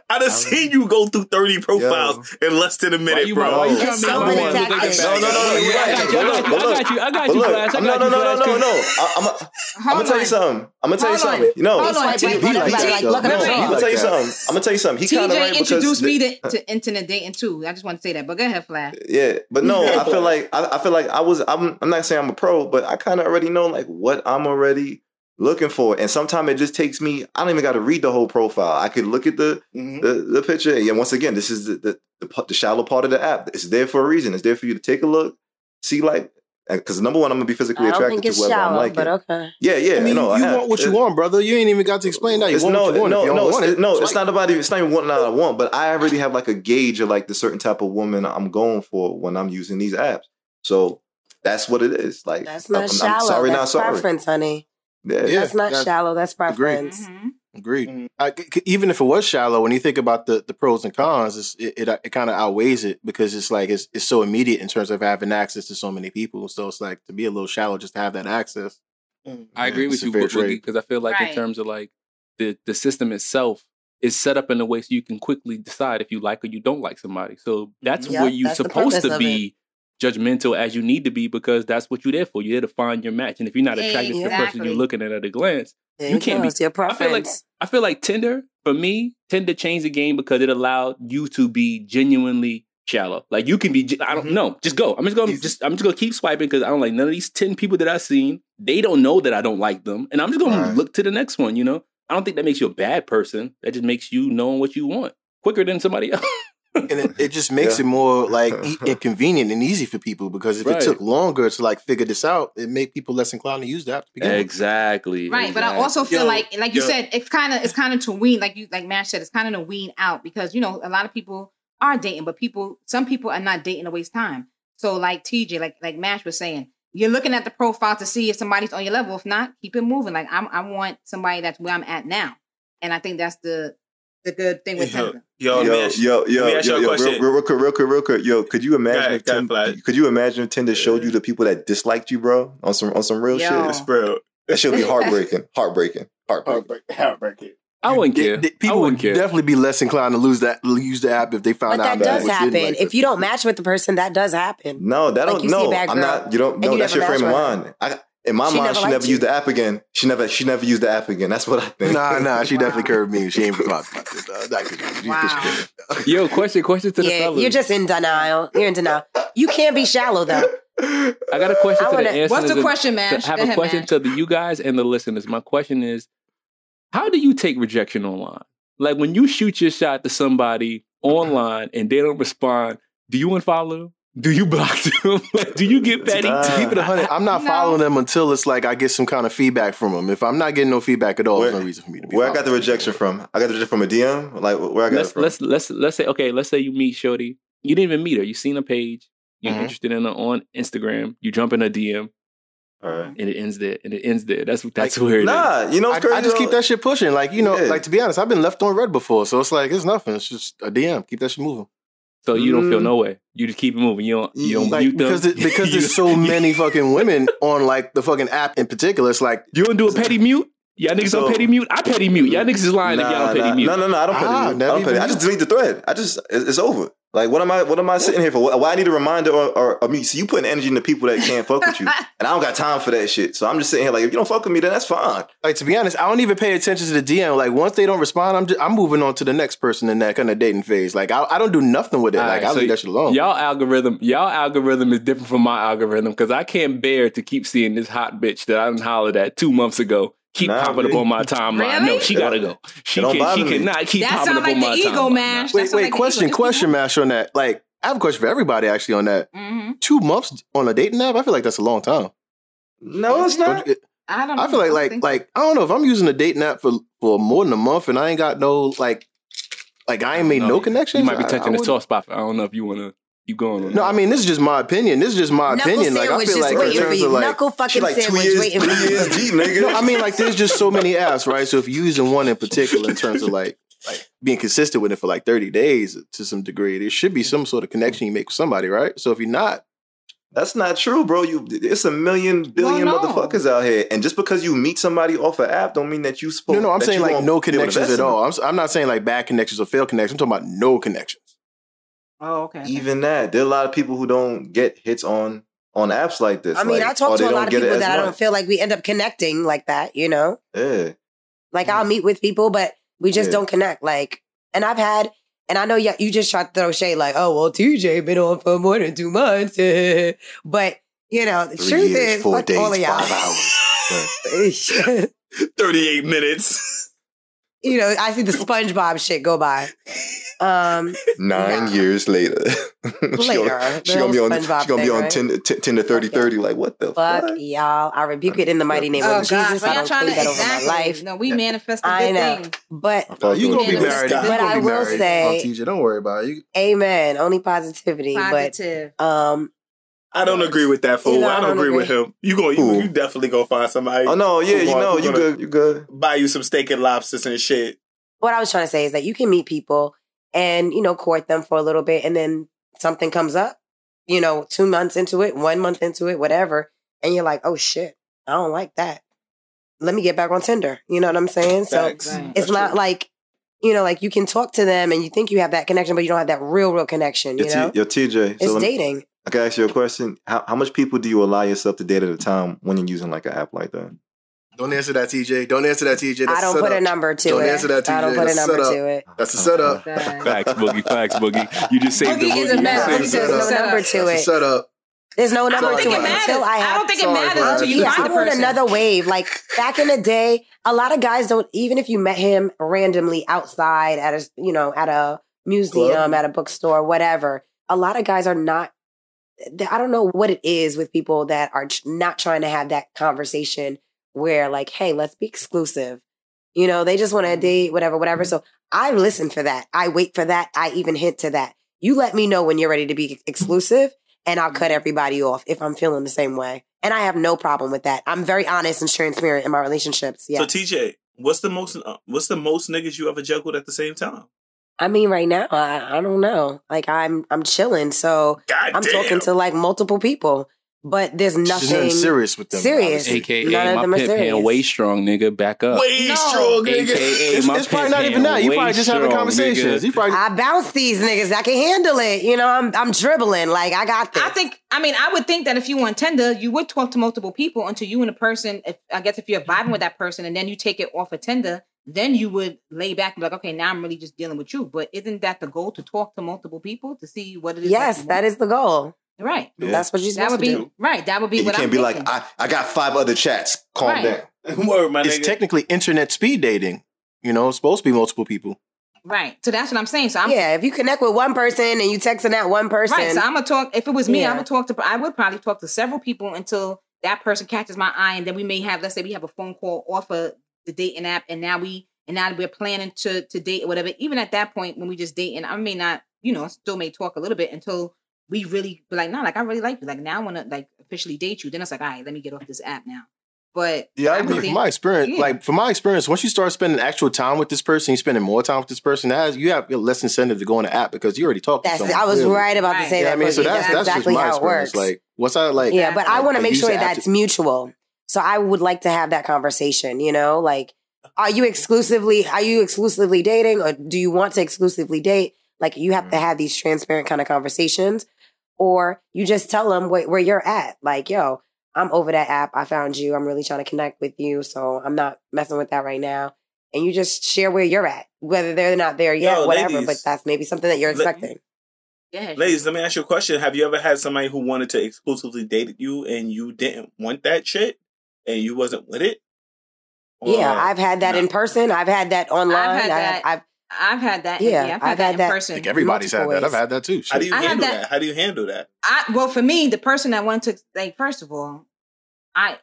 I done seen you go through 30 profiles in less than a minute, you- bro. why you It's trying to so make many me look like tactics. that? No, no, no, no, Yeah, you're I right. got you, I got you, But I look, got you, I got But you, look, Flash. I no, got no, you, no, no, Flash, no, 'cause- no. I- I'm gonna I'm gonna Hold tell you on. something. I'm gonna tell you Hold on. something. You know, Hold on, Like, T- like, he like like, that, like, though. look at No, him. I'm gonna tell you something. I'm gonna tell you something. He kind of TJ right because introduced the- me to, to internet dating too. I just want to say that. But go ahead, Flash. Yeah, but no, I feel like I, I feel like I was. I'm. I'm not saying I'm a pro, but I kind of already know like what I'm already looking for, and sometimes it just takes me. I don't even got to read the whole profile. I could look at the Mhm. the, the picture. Yeah, once again, this is the, the the the shallow part of the app. It's there for a reason. It's there for you to take a look, see like. Because number one, I'm gonna be physically attracted to it's whoever I'm shallow, liking. but okay. Yeah, yeah. I mean, no, you I- want what you want, brother. You ain't even got to explain that. You It's want no, what you want. no, you no, it's, want it, no. it's It's not about even. It's not even what I want, but I already have like a gauge of like the certain type of woman I'm going for when I'm using these apps. So that's what it is. Like That's not I'm, I'm sorry, that's not sorry. preference, honey. Yeah, Yeah. That's not that's- shallow. That's preference. Mm-hmm. Agreed. Mhm. I- c- c- even if it was shallow, when you think about the, the pros and cons, it's, it it, it kind of outweighs it because it's like it's it's so immediate in terms of having access to so many people. So it's like to be a little shallow just to have that access. I agree It's with you, fair Boogie, trade. because I feel like in terms of like the the system itself is set up in a way so you can quickly decide if you like or you don't like somebody. So that's Yep, where you're that's supposed to of be judgmental as you need to be because that's what you're there for. You're there to find your match, and if you're not attracted to the person you're looking at at a glance, There You can't be- your I feel like preference. I feel like Tinder for me, Tinder changed the game because it allowed you to be genuinely shallow. Like you can be. I don't Mhm. know. Just go. I'm just gonna just. I'm just gonna keep swiping because I don't like none of these ten people that I've seen. They don't know that I don't like them, and I'm just gonna Right. look to the next one. You know. I don't think that makes you a bad person. That just makes you knowing what you want quicker than somebody else. And it, it just makes Yeah. it more like e- inconvenient and easy for people because if Right. it took longer to like figure this out, it made people less inclined to use that. to begin with. exactly. Right, but I also feel Yo, like, like you yo. said, it's kind of it's kind of to wean, like you like Mash said, it's kind of to wean out because you know a lot of people are dating, but people, some people are not dating to waste time. So like TJ, like like Mash was saying, you're looking at the profile to see if somebody's on your level. If not, keep it moving. Like I'm, I want somebody that's where I'm at now, and I think that's the the good thing with Yo, Tinder. yo, yo, man, yo, let yo, me ask you yo, yo, real, real, real quick, real quick, real quick. Yo, could you imagine? Go if go ahead, Tinder, could you imagine if Tinder showed you the people that disliked you, bro, on some on some real Yo. shit? It's real. That should be heartbreaking, heartbreaking, heartbreaking. Heartbreak, heartbreaking. I wouldn't care. Th- th- People would wouldn't care. definitely be less inclined to lose that use the app if they found But out that does was happen. like if you don't match with the person, that does happen. No, that Like don't. you see a no, bad I'm not. You don't. and No, you that's your frame of mind. I, in my She mind, never she never you. used the app again. She never. She never used the app again. That's what I think. Nah, nah, she Wow. definitely curved me. She ain't talked about this. That could, you Wow. Yo, question, question to the Yeah, fellas. you're just in denial. You're in denial. You can't be shallow though. I got a question I to wanna- the answer. What's the question, man? I have Go a ahead, question Mash. to the you guys and the listeners. My question is, how do you take rejection online? Like when you shoot your shot to somebody online and they don't respond, do you unfollow them? Do you block them? Like, do you get petty? Nah. To keep it a hundred, I'm not No. following them until it's like I get some kind of feedback from them. If I'm not getting no feedback at all, Where- there's no reason for me to be. Where I got the rejection from? I got the rejection from a DM. Like where I got let's from? let's let's let's say okay, let's say you meet Shorty. You didn't even meet her. You seen a page. You're Mhm. interested in her on Instagram. You jump in a DM All right. and it ends there. And it ends there. That's that's Like, where it is. Nah, you know I, what's crazy? I just keep that shit pushing. Like you know, Yeah. like to be honest, I've been left on read before, so it's like it's nothing. It's just a DM. Keep that shit moving. So you don't feel Mm. no way. You just keep it moving. You don't you don't Like mute them. because it, because there's so many fucking women on like the fucking app in particular. It's like You don't do a petty mute? Y'all niggas So- don't petty mute? I petty mute. Y'all niggas is lying if y'all don't petty nah, mute. no, no, no. I don't petty Ah, mute. I don't petty. I just delete the thread. I just it's, it's over. Like what am I? What am I sitting here for? Why I need a reminder or, or, or me? See, you putting energy into people that can't fuck with you, and I don't got time for that shit. So I'm just sitting here like, if you don't fuck with me, then that's fine. like to be honest, I don't even pay attention to the DM. Like once they don't respond, I'm just, I'm moving on to the next person in that kind of dating phase. Like I, I don't do nothing with it. All like right, I so leave that shit alone. Y'all algorithm, y'all algorithm is different from my algorithm because I can't bear to keep seeing this hot bitch that I done hollered at two months ago keep Nah, popping up on my timeline. Really? No, she gotta go. She It don't can, she bother me. cannot keep That popping sound up like on the my ego timeline. mash. wait, That's wait, like the question, ego. question, mash on that. Like I have a question for everybody actually on that. hmm Two months on a dating app, I feel like that's a long time. No, it's Don't not. you- I don't. I feel like don't like think like I don't know if I'm using a dating app for for more than a month and I ain't got no like like I ain't made no, No, connections. You might be I- I touching the wouldn't- soft spot. I don't know if you wanna keep going on No, that. I mean this is just my opinion. This is just my Knuckle opinion. Like I feel like in waiting for terms you. of like Knuckle She fucking like two sandwich years, waiting for three you. years deep, nigga. No, I mean like there's just so many apps, right? So if you're using one in particular in terms of like like being consistent with it for like 30 days to some degree, there should be some sort of connection you make with somebody, right? So if you're not, That's not true, bro. You, it's a million billion no. motherfuckers out here, and just because you meet somebody off an app, don't mean that you supposed. no, no, I'm saying like no be able to connections at all. I'm, s- I'm not saying like bad connections or failed connections. I'm talking about no connections. Oh, okay. Even that, there are a lot of people who don't get hits on on apps like this. I mean, like, I talk to a lot of people that I don't feel like we end up connecting like that, you know? Yeah, Like mm. I'll meet with people, but we just Yeah. don't connect. Like, and I've had, and I know you, you just tried to throw shade like, oh, well, TJ been on for more than two months. but, you know, the three truth years, is, four fuck days, all of y'all. five hours. 38 minutes. you know, I see the SpongeBob shit go by. Um, Nine Nah. years later, she Later. gonna, she gonna be on. She gonna be on right? 10, 10, 10 to 30, Fuck 30. Like what the fuck fuck? y'all. I rebuke it in the mighty name Oh of gosh, Jesus. why I y'all don't trying to that over my life. No, we manifest the I good know. things. But I you was gonna be married. but You I will married, say- oh, TJ, don't worry about it. You, amen. Only positivity. Positive. But um, I don't agree with that fool. You know, I I don't don't agree with him. You go. You, Who? you definitely go find somebody. Oh no, yeah, you gonna- know, you gonna good, you good. Buy you some steak and lobsters and shit. what I was trying to say is that you can meet people and you know court them for a little bit, and then something comes up. You know, two months into it, one month into it, whatever, and you're like, oh shit, I don't like that. Let me get back on Tinder. You know what I'm saying? So Facts. Right. it's That's not true. like you know, like you can talk to them and you think you have that connection, but you don't have that real, real connection. You Your, know, T, your TJ. it's So let me, dating. I can ask you a question. How how much people do you allow yourself to date at a time when you're using like an app like that? Don't answer that, TJ. Don't answer that, TJ. That's I don't a put a number to it. Don't answer that, TJ. I don't TJ. put a That's a number setup. to it. That's a setup. Facts, boogie. Facts, boogie. You just saved the Boogie is a mess. Boogie says the- There's no number to That's a it. setup. There's no number don't to it it until I I don't think it matters until you yeah, find I'm the on another wave. Like back in the day, a lot of guys don't. Even if you met him randomly outside at a, you know, at a museum, Club. at a bookstore, whatever, a lot of guys are not. I don't know what it is with people that are not trying to have that conversation where, like, hey, let's be exclusive. You know, they just want to mm-hmm. date, whatever, whatever. Mm-hmm. So I listen for that. I wait for that. I even hint to that. You let me know when you're ready to be mm-hmm. exclusive, and I'll cut everybody off if I'm feeling the same way. And I have no problem with that. I'm very honest and transparent in my relationships. Yeah. So TJ, what's the most uh, what's the most niggas you ever juggled at the same time? I mean, right now, I, I don't know. Like I'm, I'm chilling, so God I'm damn. talking to like multiple people, but there's There's nothing nothing serious with them. serious. AKA None of my them are pimp hand way strong, nigga. Back up. way No. strong nigga. AKA It's, my it's probably not even that. You way probably just having conversations. nigga. You probably I bounce these niggas. I can handle it. You know, I'm, I'm dribbling. Like I got this. I think. I mean, I would think that if you want Tinder, you would talk to multiple people until you and a person. If I guess if you're vibing with that person, and then you take it off of Tinder, then you would lay back and be like, okay, now I'm really just dealing with you. But isn't that the goal to talk to multiple people to see what it is? yes, that is the goal. Right. Yeah. That's what you're That supposed would to be do. right. That would be you what can't I'm be like. I, I got five other chats. Calm Right. down. Word, my it's nigga. technically internet speed dating. You know, it's supposed to be multiple people. right. So that's what I'm saying. So I'm yeah, if you connect with one person and you texting that one person, Right. So I'm gonna talk. If it was me, Yeah. I would talk to. I would probably talk to several people until that person catches my eye, and then we may have. Let's say we have a phone call off of the dating app, and now we and now we're planning to to date or whatever. Even at that point, when we just date, and I may not, you know, still may talk a little bit until we really be like, no, like I really like you. Like now I want to like officially date you. Then it's like, all right, let me get off this app now. But Yeah, I would agree. From my experience, Yeah. like from my experience, once you start spending actual time with this person, you're spending more time with this person. That has, you have less incentive to go on the app because you already talked to someone. I was clearly. right about to Right. say Yeah, that. I mean, so Boogie. that's that's exactly just my how it experience. works. Like, once I like, yeah, but I want to make sure the app that's to- mutual. So I would like to have that conversation. You know, like, are you exclusively are you exclusively dating, or do you want to exclusively date? Like, you have to mm-hmm. have these transparent kind of conversations, or you just tell them where, where you're at. Like, yo, I'm over that app. I found you. I'm really trying to connect with you, so I'm not messing with that right now. And you just share where you're at, whether they're not there yet, Yo, whatever. ladies. but that's maybe something that you're Let- expecting. yeah, Ladies, let me ask you a question. Have you ever had somebody who wanted to exclusively date you and you didn't want that shit and you wasn't with it? yeah, I've had that no. in person. I've had that online. I've had that. I've I've had that. Yeah, Yeah, I've had, I've that had in that. person. Like everybody's had multiple that. I've had that too. How do you I handle that- that? How do you handle that? I well for me, the person that wanted to like first of all, I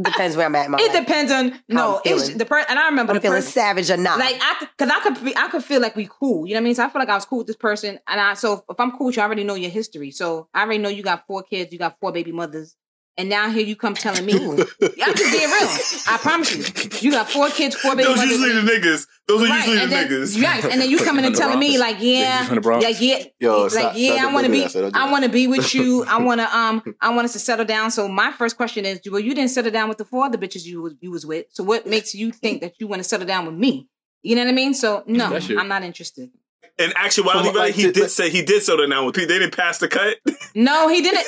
depends where I'm at in my it life. depends on no it's the person and I remember I'm the feeling person savage or not. like I because I could be, I could feel like we cool. You know what I mean? So I feel like I was cool with this person, and I so if I'm cool with you, I already know your history. So I already know you got four kids, you got four baby mothers, and now here you come telling me. I'm just being real. I promise you, you got four kids, four baby Those mothers. usually the niggas. Those are Right, usually and the then, niggas. right, and then you coming and telling me like, yeah, From yeah, yeah, Yo, like, stop- yeah, stop- I don't want to do be, that, sir. Don't do I want to be with you. I want to, um, I want us to settle down. So my first question is, well, you didn't settle down with the four other bitches you was you was with. So what makes you think that you want to settle down with me? You know what I mean? So no, I'm not interested. And actuality, So, like, he to- did like- say he did so now with Pete. They didn't pass the cut. No, he didn't.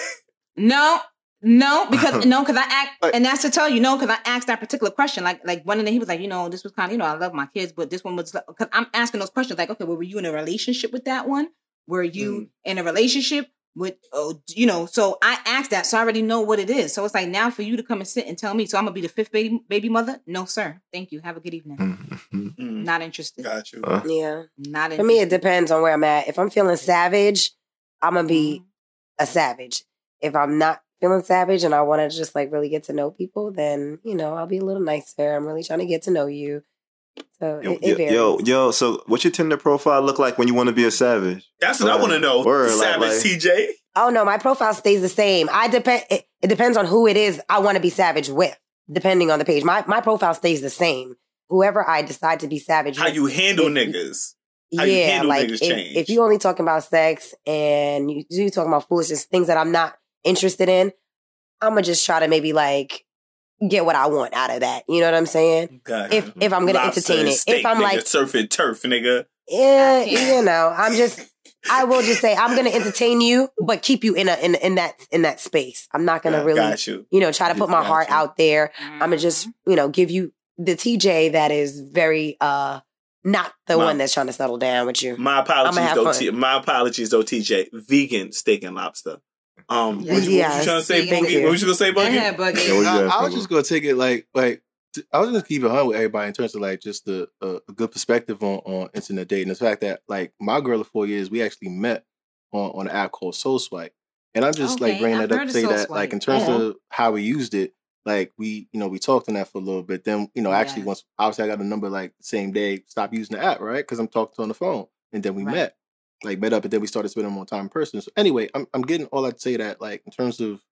No, no, because no, because I act, Like- and that's to tell you, no, because I asked that particular question. Like, like one of them, he was like, you know, this was kind of, you know, I love my kids, but this one was because I'm asking those questions. Like, okay, well, were you in a relationship with that one? Were you in a relationship with, oh, you know? So I asked that, so I already know what it is. So it's like now for you to come and sit and tell me, so I'm gonna be the fifth baby baby mother? No, sir. Thank you. Have a good evening. Mhm. Mm, Not interested. Got you. Uh, yeah. Not For me, it depends on where I'm at. If I'm feeling savage, I'm gonna be Mm-hmm. a savage. If I'm not feeling savage and I want to just like really get to know people, then you know I'll be a little nicer. I'm really trying to get to know you. So Yo, it, it varies. yo, yo, so what's your Tinder profile look like when you want to be a savage? That's what I want to know. Word, like- Savage like- TJ. Oh no, my profile stays the same. I depend. It, it depends on who it is I want to be savage with, depending on the page. My my profile stays the same. Whoever I decide to be savage How with. you handle If- niggas. how you yeah, handle like niggas if, change. if you only talking about sex and you you talking about foolishness, things that I'm not interested in, I'm gonna just try to maybe like get what I want out of that. You know what I'm saying? God. If if I'm gonna Lobster entertain it, steak, if I'm nigga, like, surf and turf, nigga. yeah, you know, I'm just I will just say I'm gonna entertain you, but keep you in a in in that in that space. I'm not gonna Got- really, got you. know, try to put my heart you. out there. I'm gonna just Mm-hmm. you know give you the TJ that is very uh not the My- one that's trying to settle down with you. My apologies, I'ma though. T- my apologies, though. TJ, vegan steak and lobster. Um, what, you, what you trying to say, thank Boogie? you. What was you gonna say, Go Boogie? ahead, Boogie. Yeah, what I, I was Franco? just gonna take it like like t- I was just keeping it hundred with everybody in terms of like just the uh, a good perspective on on internet dating. The fact that like my girl of four years, we actually met on on an app called Soul Swipe, and I'm just like bringing I've that up to say Soul that like in terms Uh-huh. of how we used it, like we you know we talked on that for a little bit. Then you know actually Yeah. once obviously I got a number like the same day, stop using the app right because I'm talking to on the phone, and then we Right. met. Like met up and then we started spending more time in person. So anyway, I'm I'm getting all to say that like in terms of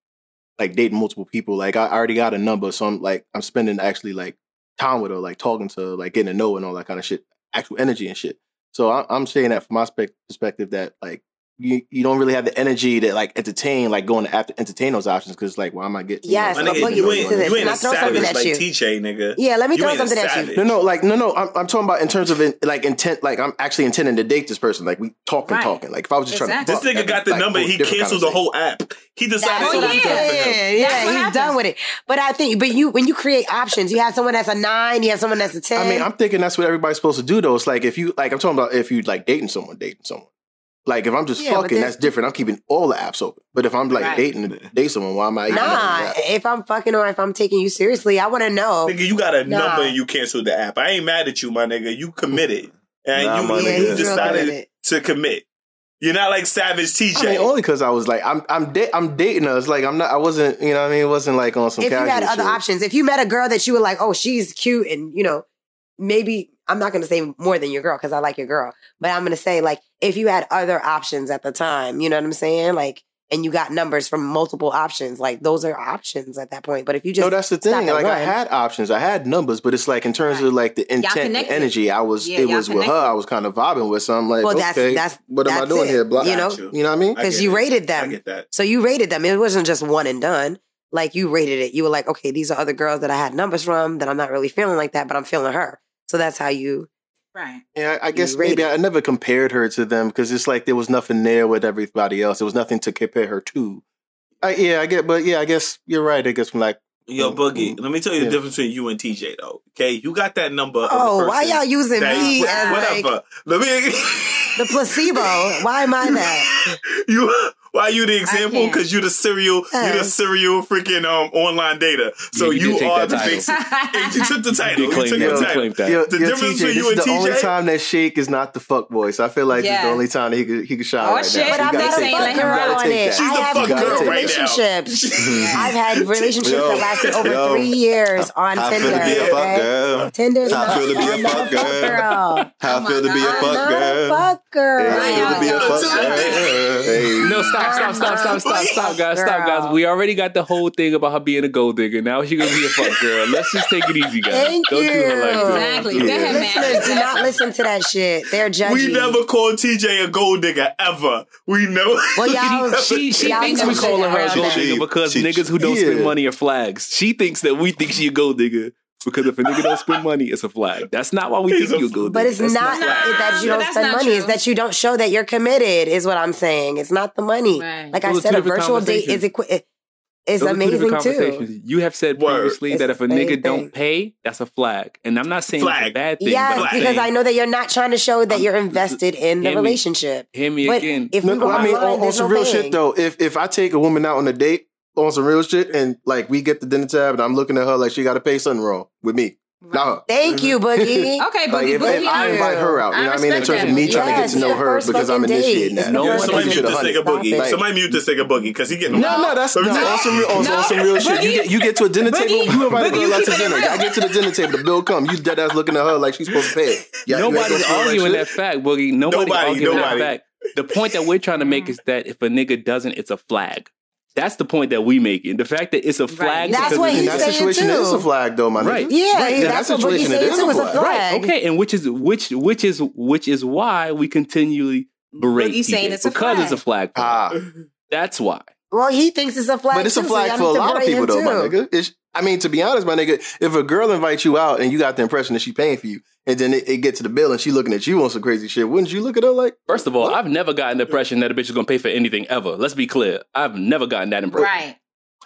like dating multiple people. Like I already got a number, so I'm like I'm spending actually like time with her, like talking to her, like getting to know and all that kind of shit, actual energy and shit. So I, I'm saying that from my spec- perspective that like you you don't really have the energy to like entertain like going to have to entertain those options because like why am I getting Yes, My but nigga, you ain't, this. you ain't Can I a throw something savage at like you? TJ, nigga. Yeah, let me You throw something at you. no, no, like no, no. I'm, I'm talking about in terms of in, like intent. Like I'm actually intending to date this person. Like we talking, Right. talking. Like if I was just Exactly. trying This to, fuck, nigga got the like, number. whole He different canceled the whole app. He decided That's to what I'm do something for him. saying. That's Yeah, he's happens. done with it. But I think, but you when you create options, you have someone that's a nine, you have someone that's a ten. I mean, I'm thinking that's what everybody's supposed to do though. It's like if you like I'm talking about if you like dating someone, dating someone. Like if I'm just Yeah, fucking, that's different. I'm keeping all the apps open. But if I'm like Right. dating date someone, why am I? nah. on the app? If I'm fucking or if I'm taking you seriously, I want to know. Nigga, you got a Nah. number and you canceled the app. I ain't mad at you, my nigga. You committed. And Nah, you, my you. Yeah, he's decided to commit. You're not like Savage TJ. I mean, only because I was like, I'm I'm da- I'm dating us. Like I'm not. I wasn't. You know, what I mean, it wasn't like on some. if you had other shit. options, if you met a girl that you were like, oh, she's cute, and you know, maybe I'm not going to say more than your girl because I like your girl, but I'm going to say like if you had other options at the time, you know what I'm saying, like. And you got numbers from multiple options, like those are options at that point. But if you just no, that's the thing. at Like I had options, I had numbers, but it's like in terms of like the intent, and connected. energy. I was. Yeah, it y'all was with her. I was kind of vibing with. So I'm like, Well, that's- okay, that's- what am I doing it, here? Blah, you know? Got you know what I mean? Because you it. rated I them. get that. So you rated them. It wasn't just one and done. Like you rated it. You were like, okay, these are other girls that I had numbers from that I'm not really feeling like that, but I'm feeling her. So that's how you. Right. Yeah, I I guess maybe. I never compared her to them because it's like there was nothing there with everybody else. There was nothing to compare her to. I, yeah, I get, but yeah, I guess you're right. I guess from like, Yo, Mm, Boogie, mm, let me tell you yeah. the difference between you and TJ, though. Okay, you got that number. of the Oh, why y'all using me wh- as whatever? like let me. the placebo? Why am I that? you why you the example? Because you the serial, you the serial freaking um online data. So Yeah, you you, are the title. big. you took the title. You, You took that. the title. yo, The yo, difference TJ, between this you is and the only time that Shake is not the fuck boy. So I feel like this is the only time that he could he could shine Oh, right shit. now. But So I'm not saying let that. him girl on it. that. She's I the have fuck good girl right now. relationships. I've had relationships that lasted over three years on How Tinder. feel to be a fuck girl. Tinder How not- feel to be a I'm not fuck girl. girl. How feel to be a I'm fuck a girl. fuck girl. How feel to be a fuck girl. No, stop, stop, stop, stop, stop, stop, guys, stop, guys. We already got the whole thing about her being a gold digger. Now she gonna be a fuck girl. Let's just take it easy, guys. Thank Don't do her like you. that. Exactly. Go ahead. Listeners, do not listen to that shit. They're judgy. We never called TJ a gold digger ever. We never. Well, y'all, She she y'all thinks we some calling her a gold digger because She- niggas who don't spend money are flags. She thinks that we think she a gold digger because if a nigga don't spend money, it's a flag. That's not why we He's think you a gold. But it's That's not, not- that you Nah, don't that's spend not money. It's that you don't show that you're committed. Is what I'm saying. It's not the money. Right. Like Those I said, a virtual date is conversations. equi- is Those amazing too. You have said Word. previously It's that if a nigga thing. don't pay, that's a flag. And I'm not saying it's a Flag. bad thing. Yes, but because I know that you're not trying to show that I'm- you're invested in the me. relationship. Hear me But again. if No, we I mean, online, on, on some no real paying. shit though. If if I take a woman out on a date on some real shit, and like we get the dinner tab, and I'm looking at her like she got to pay something wrong with me, not her. Thank you, Boogie. Okay, Like boogie, if, boogie. if I invite her out, you I know what I mean? In respect terms of that. me trying to get to know her because I'm fucking date. initiating that. the No first one Somebody should mute have this date. nigga boogie. Stop it. Somebody mute this nigga boogie because he getting No, no, that's no, on some real, on, on some real shit. You get you get to a dinner Boogie. table, you invite a girl out to dinner. I get to the dinner table, the bill come. You dead ass looking at her like she's supposed to pay it. Yeah, Nobody's gonna feel like arguing that fact, Boogie. Nobody, Nobody, arguing that fact. The point that we're trying to make is that if a nigga doesn't, it's a flag. That's the point that we making. The fact that it's a flag. That's what it's- In he's that saying situation, too. it is a flag, though, my Right. nigga. Yeah, Right, in that's that what Boogie situation, said it is too. a It's a flag. flag. Right. Okay. And which is which which is which is why we continually berate Boogie's saying it's because flag. it's a flag. Ah. That's why. Well, he thinks it's a flag. but it's a too, so flag y'all for a lot of people, him though, my nigga. It's, I mean, to be honest, my nigga, if a girl invites you out and you got the impression that she paying for you, and then it, it get to the bill and she looking at you on some crazy shit, wouldn't you look at her like? First of all, I've never gotten the impression that a bitch is gonna pay for anything ever. Let's be clear. I've never gotten that impression. Right.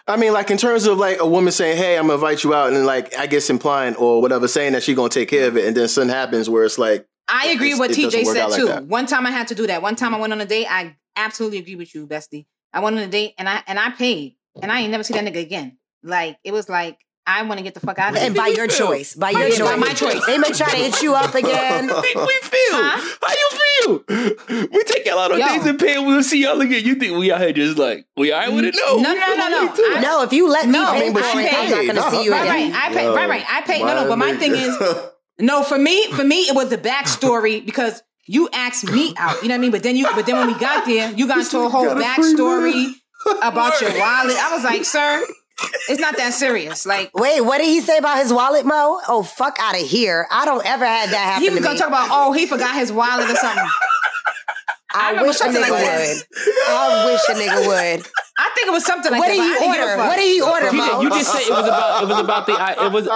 I mean, like in terms of like a woman saying, "Hey, I'm gonna invite you out," and like I guess implying or whatever, saying that she gonna take care of it, and then something happens where it's like, I agree It's- with what TJ said out like too. One time I had to do that. One time I went on a date. I absolutely agree with you, bestie. I went on a date and I and I paid, and I ain't never see that nigga again. Like it was like I want to get the fuck out of here. And by your choice. By your choice. by my choice. They may try to hit you up again. we feel? How you feel? We take y'all out on Yo. dates and pay. We'll see y'all again. You think we out here just like we all right with it? No, No, we no, no, no. I- No, if you let me No, pay I mean, for but it, she I'm not paid. gonna No, see you Right, again. right. I pay. Right, right. I pay. No, no. But my thing is, no. For me, for me, it was the backstory because you asked me out. You know what I mean? But then you, but then when we got there, you got into a whole got a backstory about your wallet. I was like, sir, it's not that serious. Like. Wait, what did he say about his wallet, Mo? Oh, fuck out of here. I don't ever had that happen He was to gonna me. talk about, oh, he forgot his wallet or something. I I wish a nigga like would. I wish a nigga would. I think it was something like What that. did but he didn't give a order? fuck. What did he order, TJ, Mo? you just said it was about it was about the I- it was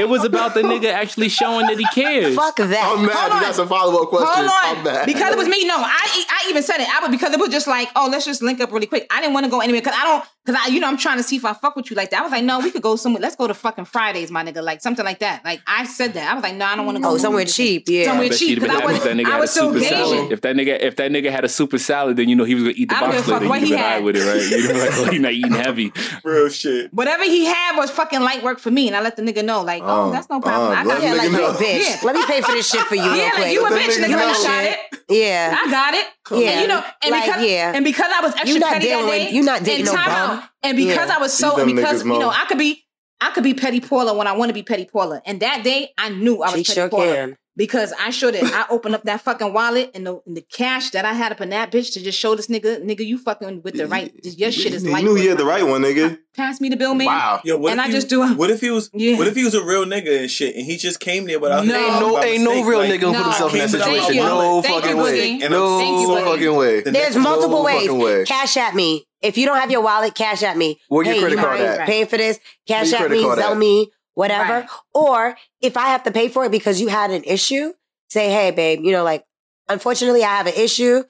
it was about the nigga actually showing that he cares. Fuck that. I'm mad. Hold You on. got some follow up questions. Hold I'm on, mad. because it was me. No, I I even said it. I was because it was just like, oh, let's just link up really quick. I didn't want to go anywhere because I don't because I you know I'm trying to see if I fuck with you like that. I was like, no, we could go somewhere. Let's go to fucking Fridays, my nigga, like something like that. Like I said that. I was like, no, I don't want to go Oh, somewhere cheap, yeah. Somewhere Bet cheap because I was if that nigga I had a so super salad. If that nigga if that nigga had a super salad, then you know he was gonna eat the I box give a fuck later. what You'd he had. with it, right? You'd be like, oh, he not eating heavy. Real shit. Whatever he had was fucking light work for me, and I let the nigga know, like, oh, Oh, that's no problem. oh, I got let Yeah, like know. bitch. Yeah. Let me pay for this shit for you real yeah, quick. like you a Let bitch, that nigga. nigga I know. got it. yeah. I got it. Yeah. And you know, and Like, because yeah. and because I was extra You not petty that dealing with- day, you not dating and no time bum. and because I was so, and because you know, I could be, I could be petty Paula when I want to be petty Paula, and that day I knew I was She petty sure Paula can. Because I showed it. I opened up that fucking wallet and the, and the cash that I had up in that bitch to just show this nigga, nigga, you fucking with the right, your shit is You light. knew he work, had the right one, nigga. Pass me the bill, man. Wow. Yo, what And I he just do a- What if he was? Yeah. What if he was a real nigga and shit, and he just came there without No. Ain't no, by ain't no mistake, real like, nigga gonna put himself in that Came without situation. No. Thank fucking you, way. Boogie. No Thank you, fucking way. The There's next- multiple no ways. way. Cash at me. If you don't have your wallet, cash at me. Where your hey, credit you card mind at? paying for this? Cash at me, card sell me, whatever. Right. Or if I have to pay for it because you had an issue, say, hey, babe, you know, like, unfortunately, I have an issue.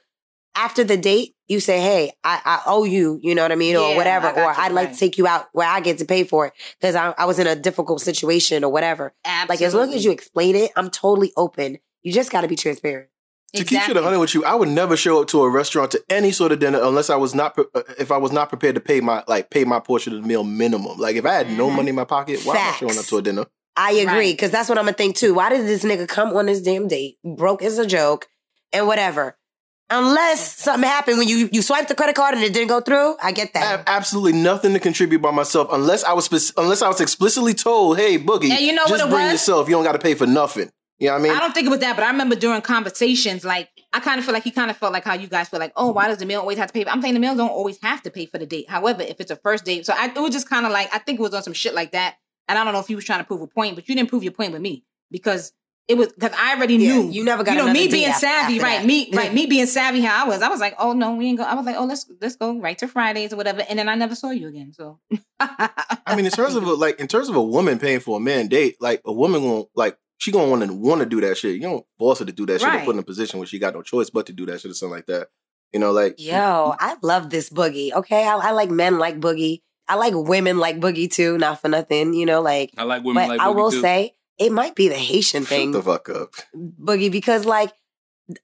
After the date, you say, hey, I, I owe you, you know what I mean, Yeah, or whatever, or I'd like to take you out where I get to pay for it because I, I was in a difficult situation or whatever. Absolutely. Like, as long as you explain it, I'm totally open. You just got to be transparent. To keep shit 100 with you, I would never show up to a restaurant to any sort of dinner unless I was not pre- uh, if I was not prepared to pay my like pay my portion of the meal minimum. Like if I had no Mm-hmm. money in my pocket, why am I Facts. showing up to a dinner? I agree Right. because that's what I'm gonna think too. Why did this nigga come on this damn date broke as a joke and whatever? Unless something happened when you you swiped the credit card and it didn't go through, I get that. I have absolutely nothing to contribute by myself unless I was unless I was explicitly told, "Hey, Boogie, And you know what just it bring was? yourself. You don't got to pay for nothing." You know what I mean? I don't think it was that, but I remember during conversations, like I kind of feel like he kind of felt like how you guys feel like, oh, why does the meal always have to pay? I'm saying the meal don't always have to pay for the date. However, if it's a first date, so I, it was just kind of like I think it was on some shit like that, and I don't know if he was trying to prove a point, but you didn't prove your point with me because it was because I already Yeah, knew you never got you know me being after- savvy, after right? that. Me right, me being savvy how I was. I was like, oh no, we ain't go. I was like, oh let's let's go right to Fridays or whatever, and then I never saw you again. So I mean, in terms of a, like in terms of a woman paying for a man date, like a woman going like she gonna want to want to do that shit. You don't force her to do that shit or put in a position where she got no choice but to do that shit or something like that. You know, like Yo, I love this boogie. Okay, I, I like men like boogie. I like women like boogie too. Not for nothing, you know. Like, I like women but like I will too. say it might be the Haitian thing. shut the fuck up. boogie, because like.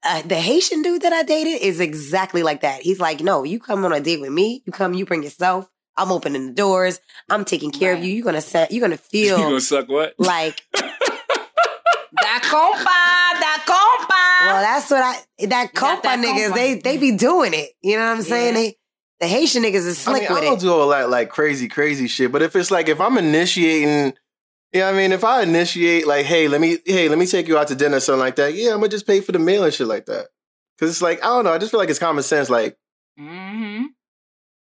Uh, the Haitian dude that I dated is exactly like that. He's like, no, you come on a date with me. You come, you bring yourself. I'm opening the doors. I'm taking care of you. You're gonna set. You're gonna feel. you feel gonna suck what? like that compa, that compa. Well, that's what I that compa that niggas compa. they they be doing it. You know what I'm saying? Yeah. They the Haitian niggas is I slick mean, I don't it. do all that like crazy, crazy shit. But if it's like if I'm initiating, you know what I mean? If I initiate like, hey, let me, hey, let me take you out to dinner, or something like that. Yeah, I'm gonna just pay for the meal and shit like that. Cause it's like I don't know. I just feel like it's common sense. Like Mm-hmm.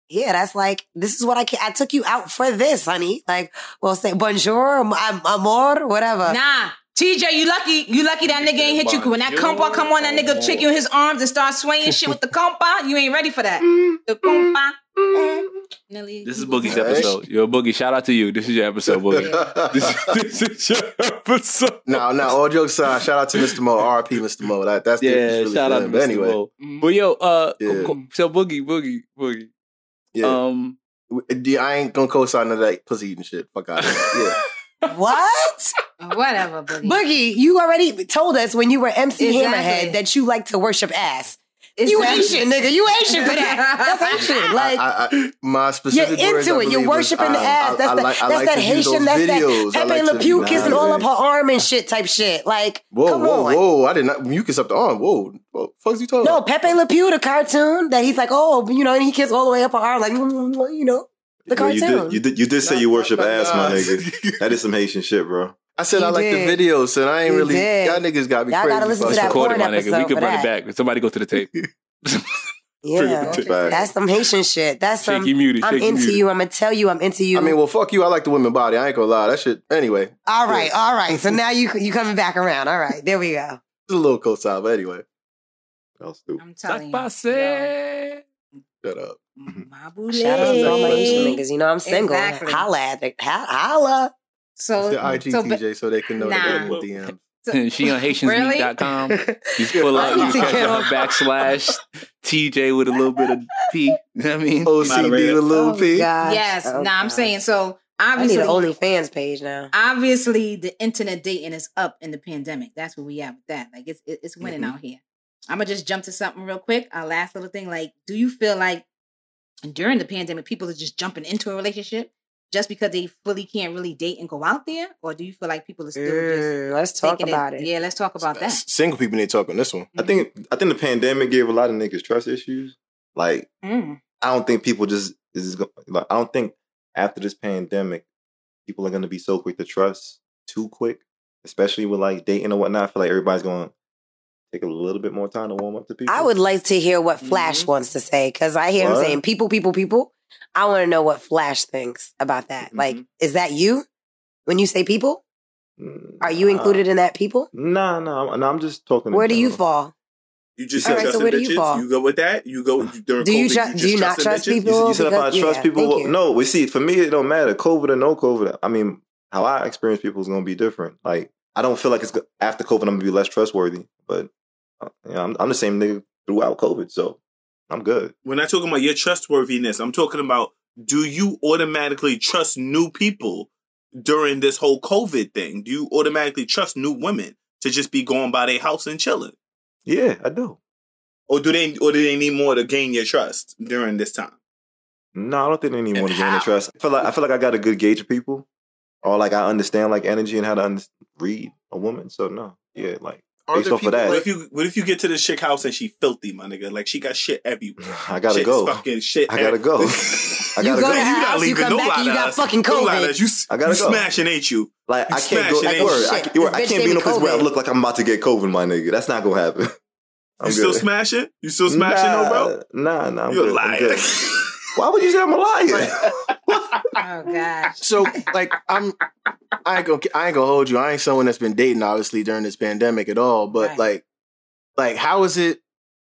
Yeah, that's like this is what I ca- I took you out for this, honey. Like, well, say bonjour, am- am- amor, whatever. Nah. TJ, you lucky. You lucky that nigga ain't hit you. When that compa come on, that nigga trick you in his arms and start swaying shit with the compa. You ain't ready for that. The compa. This is Boogie's episode. Yo, Boogie, shout out to you. This is your episode, Boogie. this, this is your episode. No, no. All jokes aside, shout out to Mr. Mo. R.P. Mr. Mo. That that's Yeah, really shout out to. But Mr. anyway, Mo. But yo, uh, Yeah. co- co- so Boogie, Boogie, Boogie. yeah. Um, I ain't gonna co-sign none of that pussy eating shit. Fuck out. Yeah. What? Whatever, Boogie. Boogie, you already told us when you were MC Exactly. Hammerhead that you like to worship ass. Exactly. You Asian, nigga. You Asian for that. That's Asian. Like, I, I, I, my you're specific words, into it. You're believe, was, worshiping the um, I- ass. I- That's I that. like- I that's like that Haitian. That's videos. That Pepe like Le to Pew kissing all up her arm and shit type shit. Like, Whoa, come whoa, on. whoa! I did not mucus up the arm. Whoa, what the fuck's you talking No, about? Pepe Le Pew, the cartoon that he's like, oh, you know, and he kissed all the way up her arm, like, you know, the Well, you did, you did, you did say you worship Nah, ass, my nah. nigga. That is some Haitian shit, bro. I said You I like did. the videos, and I ain't You really. did. Y'all niggas got me Y'all crazy. gotta listen for to that sure. record it, porn my nigga. We episode can for run it that. back. Somebody go to the tape. yeah, Tape. that's some Haitian shit. That's some. Shaky muted. I'm shaky into muted. you. I'm gonna tell you. I'm into you. I mean, well, fuck you. I like the women body. I ain't gonna lie. That shit. Anyway, all right, all right. So now you you coming back around. All right, there we go. it's a little co-sign, but anyway, That was stupid. I'm telling you. Pase. shut up. My boo Shout out to all my Haitian lady. niggas. You know I'm single. Exactly. Holla at it. Holla. So, The IG so, but- so they can know Nah. that they're in the DM. she on Really? HaitiansMeet.com. You just pull up, I you need catch get her backslash TJ with a little bit of P. You know what I mean? OCD with a little Oh, P. gosh. yes. Oh, nah, I'm saying so. I need Obviously, an OnlyFans page now. obviously, the internet dating is up in the pandemic. That's where we at with that. Like it's it's winning Mm-hmm. out here. I'm gonna just jump to something real quick. Our last little thing. Like, do you feel like during the pandemic, people are just jumping into a relationship just because they fully can't really date and go out there, or do you feel like people are still Mm, let's talk about it. Yeah, let's talk about that. Single people need to talk on this one. I think I think the pandemic gave a lot of niggas trust issues. Like Mm. I don't think people just is go- like I don't think after this pandemic people are gonna be so quick to trust too quick, especially with like dating and whatnot. I feel like everybody's going to take a little bit more time to warm up to people. I would like to hear what Flash wants to say because I hear him saying people, people, people. I want to know what Flash thinks about that. Like, is that you when you say people? Are you included in that people? Nah, nah, I'm, nah, I'm just talking. Where do you fall? You just All said right, so where do you bitches. fall? You go with that. You go during Do you COVID, tru- just do you not trust bitches? people? You, you said if I trust yeah, people. Well, no, we see. For me, it don't matter. COVID or no COVID. I mean, how I experience people is going to be different. Like, I don't feel like it's after COVID. I'm going to be less trustworthy. But uh, Uh, you know, I'm, I'm the same nigga throughout COVID, so I'm good. We're not talking about your trustworthiness. I'm talking about do you automatically trust new people during this whole COVID thing? Do you automatically trust new women to just be going by their house and chilling? Yeah, I do. Or do they or do they need more to gain your trust during this time? No, I don't think they need more to gain the how? trust. I feel like I feel like I got a good gauge of people, or like I understand like energy and how to un- read a woman. So no, yeah, like Are based there off of that, What if you what if you get to the chick house and she filthy, my nigga? Like she got shit everywhere. I gotta Shit go. Fucking shit. I gotta go. I gotta go go. to her house, you come back, and you got fucking No COVID. You, I gotta you go. smashing, ain't you? Like You I can't go. smashing, Like, word. I, Shit, you're I can't be in no me place where I look like I'm about to get COVID, my nigga. That's not gonna happen. I'm you still smashing? You still smashing, nah, though, bro? Nah, nah. I'm You a good. I'm good. Why would you say I'm a liar? Oh gosh. So like I'm I ain't gonna I ain't gonna hold you. I ain't someone that's been dating obviously during this pandemic at all. But Right. like like how is it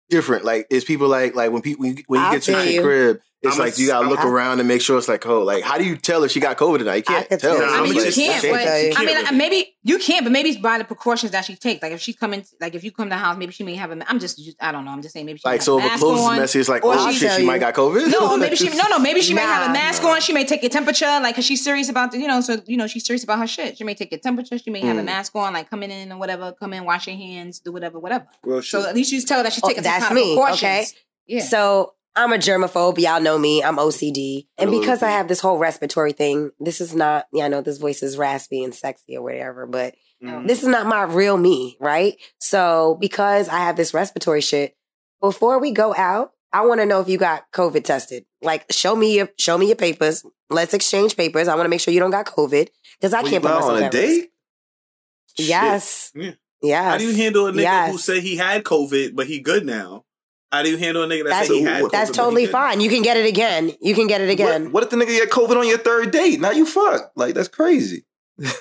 different? Like is people like like when people when you, when you get to tell the crib, it's I'm a- like you gotta look I'm- around and make sure it's like oh like how do you tell if she got COVID or not? You I can't could tell. tell. Nah, I mean, you just- can't. I But, can't- I mean, can't like, maybe you can't, but maybe it's by the precautions that she takes. Like if she come in, like if you come to the house, maybe she may have a. I'm just, I don't know. I'm just saying maybe she Like so have if a a mask clothes is messy, it's like or oh she shit, she you. might got COVID. No, or maybe she no no maybe she may have a mask nah. on. She may take your temperature, like because she's serious about the, you know. So you know she's serious about her shit. She may take your temperature. She may have a Mm. mask on, like coming in or whatever. Come in, wash your hands, do whatever, whatever. Real So shit. at least you tell her that she's Oh, taking some that's kind of me, precautions. okay? Yeah. So I'm a germaphobe. Y'all know me. I'm OCD. And because I have this whole respiratory thing, this is not, yeah, I know this voice is raspy and sexy or whatever, but Mhm. this is not my real me, right? So because I have this respiratory shit, before we go out, I want to know if you got COVID tested. Like, show me your show me your papers. Let's exchange papers. I want to make sure you don't got COVID because I Well, can't put myself on a date. Yes. Yeah. Yes. How do you handle a nigga Yes. who said he had COVID but he good now? How do you handle a nigga that That's, he had COVID? that's totally fine. You can get it again. You can get it again. What, what if the nigga get COVID on your third date? Now you fuck. Like that's crazy.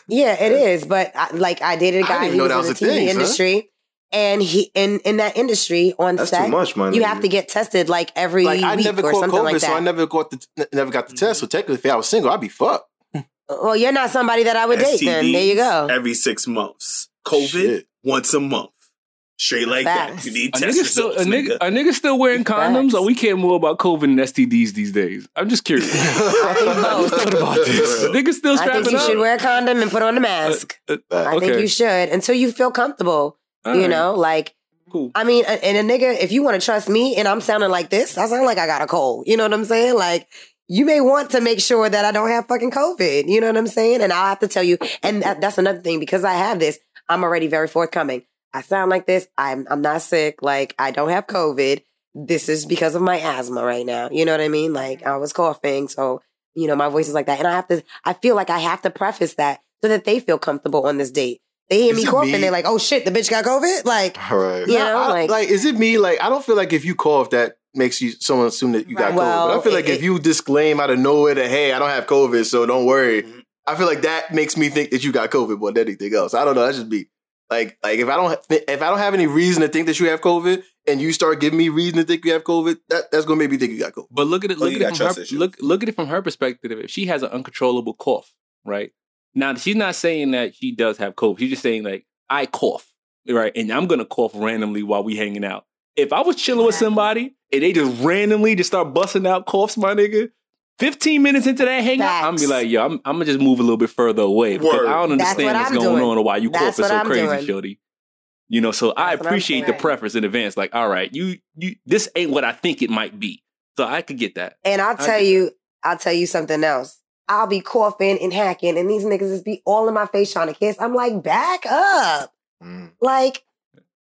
Yeah, it is. But I, like, I dated a guy who know was in the TV thing, industry, And he in in that industry on That's set, too much, man. you have to get tested like every Like I never or caught something COVID, like so I never got the never got the test. So mm-hmm. technically, if I was single, I'd be fucked. well, you're not somebody that I would date. Then there you go. Every six months. COVID Shit. once a month. Straight like Facts. that. You need A test nigga still a nigga, nigga. a nigga still wearing condoms, Facts. or we care more about COVID and STDs these days. I'm just curious. I think both. What about this? Nigga still I think you up. should wear a condom and put on a mask. Uh, I think okay. you should until you feel comfortable. All you right. know, like Cool. I mean, and a nigga, if you want to trust me and I'm sounding like this, I sound like I got a cold. You know what I'm saying? Like, you may want to make sure that I don't have fucking COVID. You know what I'm saying? And I'll have to tell you, and that, that's another thing because I have this, I'm already very forthcoming. I sound like this. I'm, I'm not sick. Like, I don't have COVID. This is because of my asthma right now. You know what I mean? Like, I was coughing. So, you know, my voice is like that. And I have to, I feel like I have to preface that so that they feel comfortable on this date. They hear Is me coughing, me? they're like, oh shit, the bitch got COVID? Like, right. you know, I- like, like, is it me? Like, I don't feel like if you cough, that makes you someone assume that you got. COVID. But I feel like it- if you disclaim out of nowhere that hey, I don't have COVID, so don't worry. Mhm. I feel like that makes me think that you got COVID more than anything else. I don't know. That's just me. Like, like if I don't if I don't have any reason to think that you have COVID, and you start giving me reason to think you have COVID, that, that's gonna make me think you got COVID. But look at it. Look at it from her. issues. Look look at it from her perspective. If she has an uncontrollable cough, right now, she's not saying that she does have COVID. She's just saying like I cough, right, and I'm gonna cough randomly while we hanging out. If I was chilling with somebody and they just randomly just start busting out coughs, my nigga. 15 minutes into that hangout, I'm gonna be like, yo, I'm, I'm gonna just move a little bit further away because Word. I don't That's understand what what's I'm going doing. on or why you That's coughing so I'm crazy, doing. shorty. You know, so I That's I'm appreciate the preference in advance. Like, all right, you you this ain't what I think it might be. So I could get that. And I'll tell get- you, I'll tell you something else. I'll be coughing and hacking, and these niggas just be all in my face trying to kiss. I'm like, back up. Mm. Like,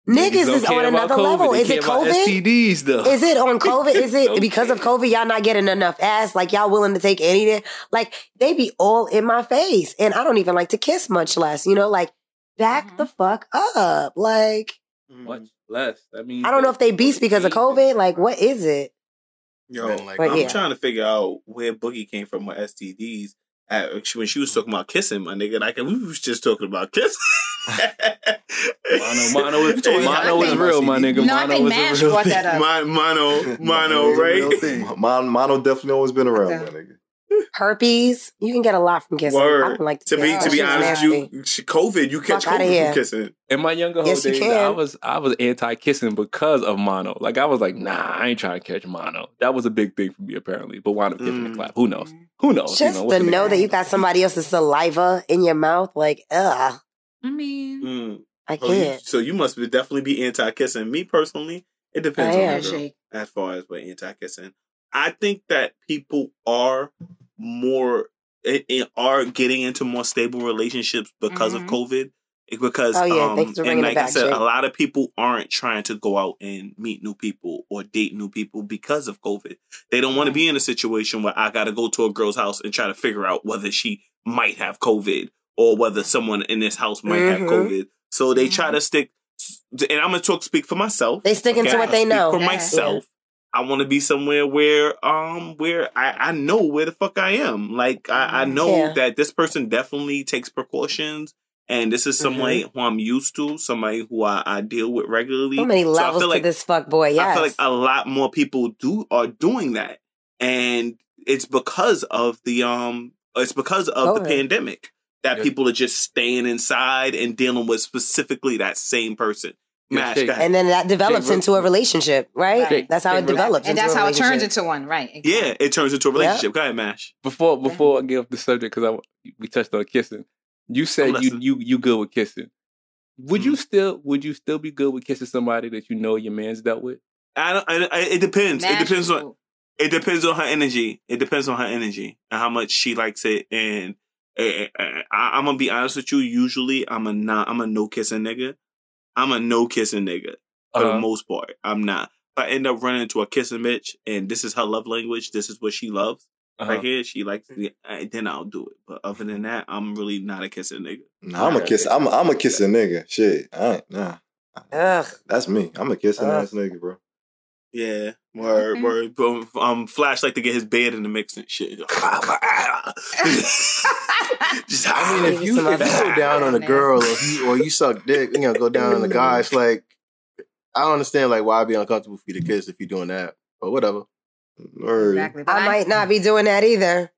niggas don't is on another COVID. level. They Is it COVID? STDs though. Is it on COVID? Is it Okay. because of COVID? Y'all not getting enough ass? Like y'all willing to take any? Like they be all in my face, and I don't even like to kiss, much less. You know, like back Mhm. the fuck up. Like much less? I mean, I don't know if they beast because of COVID. Like what is it? Yo, like, But I'm yeah. trying to figure out where Boogie came from with STDs. At, when she was talking about kissing, my nigga, like we was just talking about kissing. mono, mono is Hey, mono I is real, my nigga. No, I mono think is Mash a real brought thing. that up. Mon- mono, mono, right? thing. Mon- mono definitely always been around, Okay. my nigga. Herpes. You can get a lot from kissing. I Word. don't like To be to be honest with nasty. you, she- COVID, you catch Fuck COVID from kissing. In my younger Yes, you days, can. I was I was anti kissing because of mono. Like I was like, nah, I ain't trying to catch mono. That was a big thing for me apparently. But wound up catching the Mm. clap. Who knows? Who knows? Just you know, to know that you got somebody else's saliva in your mouth, like, ugh, I mean, Mm. I So, you, can't. so you must be definitely be anti kissing. Me personally, it depends I on the girl, as far as what anti kissing. I think that people are more it, it are getting into more stable relationships because Mhm. of COVID. Because Oh, yeah. um, Thanks for and bringing it like I said, Jay. a lot of people aren't trying to go out and meet new people or date new people because of COVID. They don't want to be in a situation where I got to go to a girl's house and try to figure out whether she might have COVID or whether someone in this house might have Mhm. COVID. So they try to stick. And I'm gonna talk speak for myself. They stick into Okay, what they speak know. For Yeah. myself, I want to be somewhere where um where I, I know where the fuck I am. Like I, I know Yeah. that this person definitely takes precautions. And this is somebody Mm-hmm. who I'm used to, somebody who I, I deal with regularly. So many I levels feel to like this fuck boy. Yes. I feel like a lot more people do are doing that, and it's because of the um, it's because of the pandemic that Yeah. people are just staying inside and dealing with specifically that same person. Mash, Shay. and then that develops Jay, into a relationship, right? Right. That's how Jay, it develops. and that's how it turns into one, right? yeah, it turns into a relationship. Go ahead, Mash. Before before I get off the subject, because I we touched on kissing. You said you you you good with kissing. Would Mm-hmm. you still would you still be good with kissing somebody that you know your man's dealt with? I don't. I, I, it depends. Mash it depends on. cool. It depends on her energy. It depends on her energy and how much she likes it. And I, I'm gonna be honest with you. Usually, I'm a not. I'm a no kissing nigga. I'm a no kissing nigga for the Uh-huh. most part. I'm not. If I end up running into a kissing bitch, and this is her love language. This is what she loves. Uh-huh. Right here, she likes. The, eh, then I'll do it. But other than that, I'm really not a kissing nigga. Nah, I'm a kiss. I'm a, I'm a kissing nigga. Shit, I ain't, nah. Ugh. That's me. I'm a kissing ass nigga, bro. Yeah, word, Okay. word. Um, Um, Flash like to get his bed in the mix and shit. Just, I mean, if you if you go down on a girl or you or you suck dick, you know, go down on a guy, it's like I don't understand like why I'd be uncomfortable for you to kiss if you're doing that. But whatever. Exactly. But I might not be doing that either.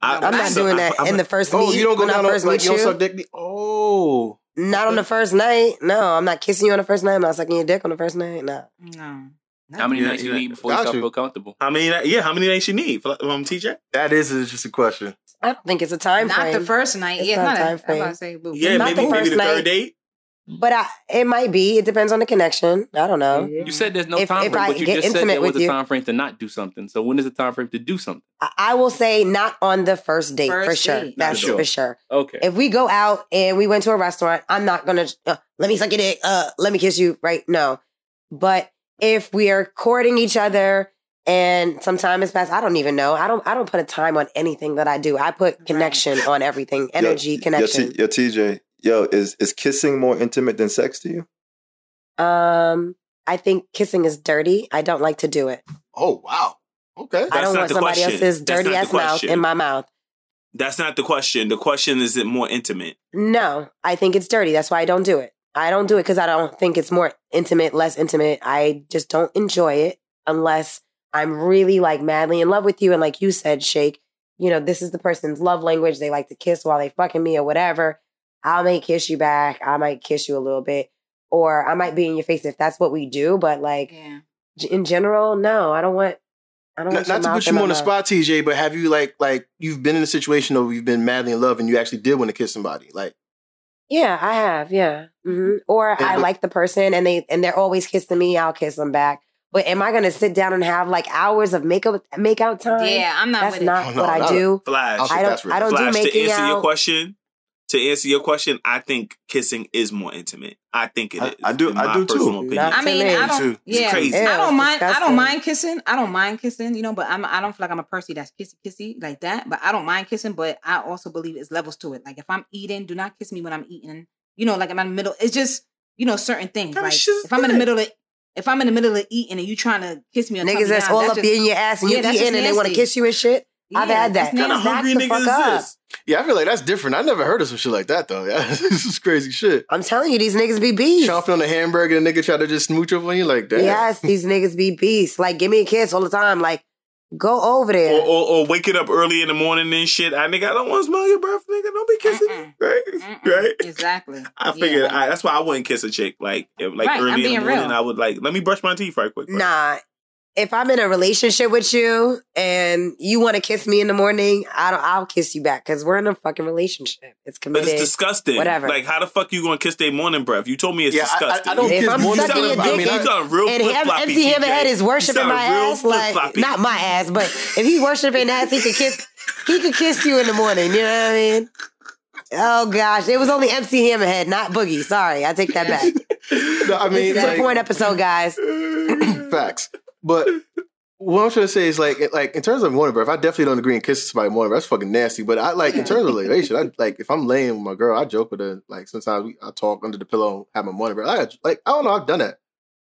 I, I'm not doing that in the first Oh, meet. you don't go when I down on, first like you don't you. suck dick. Oh, Not on the first night. No, I'm not kissing you on the first night. I'm not sucking your dick on the first night. No. No. How many Yeah, nights you need before you start feel comfortable? How many? Yeah, how many nights you need? Um, TJ. that is just a question. I don't think it's a time Not frame. the first night. It's yeah, not not, a a time I'm about to say, boo. Yeah, Not maybe the maybe first the night. third date. But I, it might be. It depends on the connection. I don't know. You said there's no If- time if frame, I but you get just said intimate there was with a you- time frame to not do something. So when is the time frame to do something? I, I will say not on the first date for First sure. date. That's For sure. for sure. Okay. If we go out and we went to a restaurant, I'm not gonna uh, let me suck your dick. Uh, let me kiss you. Right? No. But if we are courting each other and some time has passed, I don't even know. I don't. I don't put a time on anything that I do. I put connection on everything. Energy, yo, connection. Yo, T- yo, TJ, yo, is is kissing more intimate than sex to you? um, I think kissing is dirty. I don't like to do it. Oh wow. Okay. I don't not want somebody question. else's dirty ass mouth in my mouth. That's not the question. The question is it more intimate? No, I think it's dirty. That's why I don't do it. I don't do it because I don't think it's more intimate, less intimate. I just don't enjoy it unless I'm really like madly in love with you. And like you said, Shake, you know, this is the person's love language. They like to kiss while they fucking me or whatever. I may kiss you back. I might kiss you a little bit. Or I might be in your face if that's what we do. But like Yeah. in general, no, I don't want. I don't Not, not to put you on the spot, TJ, but have you like like you've been in a situation where you've been madly in love and you actually did want to kiss somebody? Like Yeah, I have. Yeah. Hmm Or I like the person and they and they're always kissing me. I'll kiss them back. But am I gonna sit down and have like hours of makeup make out time? Yeah, I'm not That's with not Oh, no, what I not- do. Flash. I don't I don't. that's. I don't Flash. do To making answer your question, to answer your question, I think kissing is more intimate. I think it I- is. I do- in I my do too. opinion. I mean, me. I don't. too. It's Yeah, crazy. I don't it's mind. I don't mind kissing. I don't mind kissing. You know, but I'm. I don't feel like I'm a person that's kissy kissy like that. But I don't mind kissing. But I also believe it's levels to it. Like if I'm eating, do not kiss me when I'm eating. You know, like I'm in the middle. It's just you know certain things. That Like shit's if I'm in the middle of if I'm in the middle of eating and you trying to kiss me, or Niggas tongue that's down, all up just- in your ass and Yeah, you that's eating just and they want to kiss you and shit. I've had that. that's kind of hungry the niggas is this? Yeah, I feel like that's different. I never heard of some shit like that though. Yeah, this is crazy shit. I'm telling you, these niggas be beasts. Chomping on a hamburger and a nigga try to just smooch up on you like that. Yes, these niggas be beasts. Like, give me a kiss all the time. Like, go over there. Or, or, or waking up early in the morning and shit. I nigga, I don't want to smell your breath, nigga. Don't be kissing me, Mm-mm. right? Mm-mm. Right. Exactly. I figured Yeah. I, that's why I wouldn't kiss a chick. Like, if, like Right, early in the morning, real. I would like let me brush my teeth right quick. right? Nah. If I'm in a relationship with you and you want to kiss me in the morning, I don't. I'll kiss you back because we're in a fucking relationship. It's committed. But it's disgusting. Whatever. Like, how the fuck you gonna kiss their morning breath? You told me it's Yeah, I- I- disgusting. I don't If kiss I'm more than sucking that. your I mean, and- I- sound real and flip-floppy, MC TJ. Hammerhead is You worshiping my ass, like flip-floppy. not my ass, but if he worshiping ass, he could kiss. He could kiss you in the morning. You know what I mean? Oh gosh, it was only MC Hammerhead, not Boogie. Sorry, I take that back. No, I mean, This is like, the point episode, guys. facts. But what I'm trying to say is like, like in terms of morning breath, I definitely don't agree in kissing somebody morning breath. That's fucking nasty. But I like in terms of relation, I like if I'm laying with my girl, I joke with her. Like sometimes we, I talk under the pillow, have my morning breath. I like I don't know, I've done that.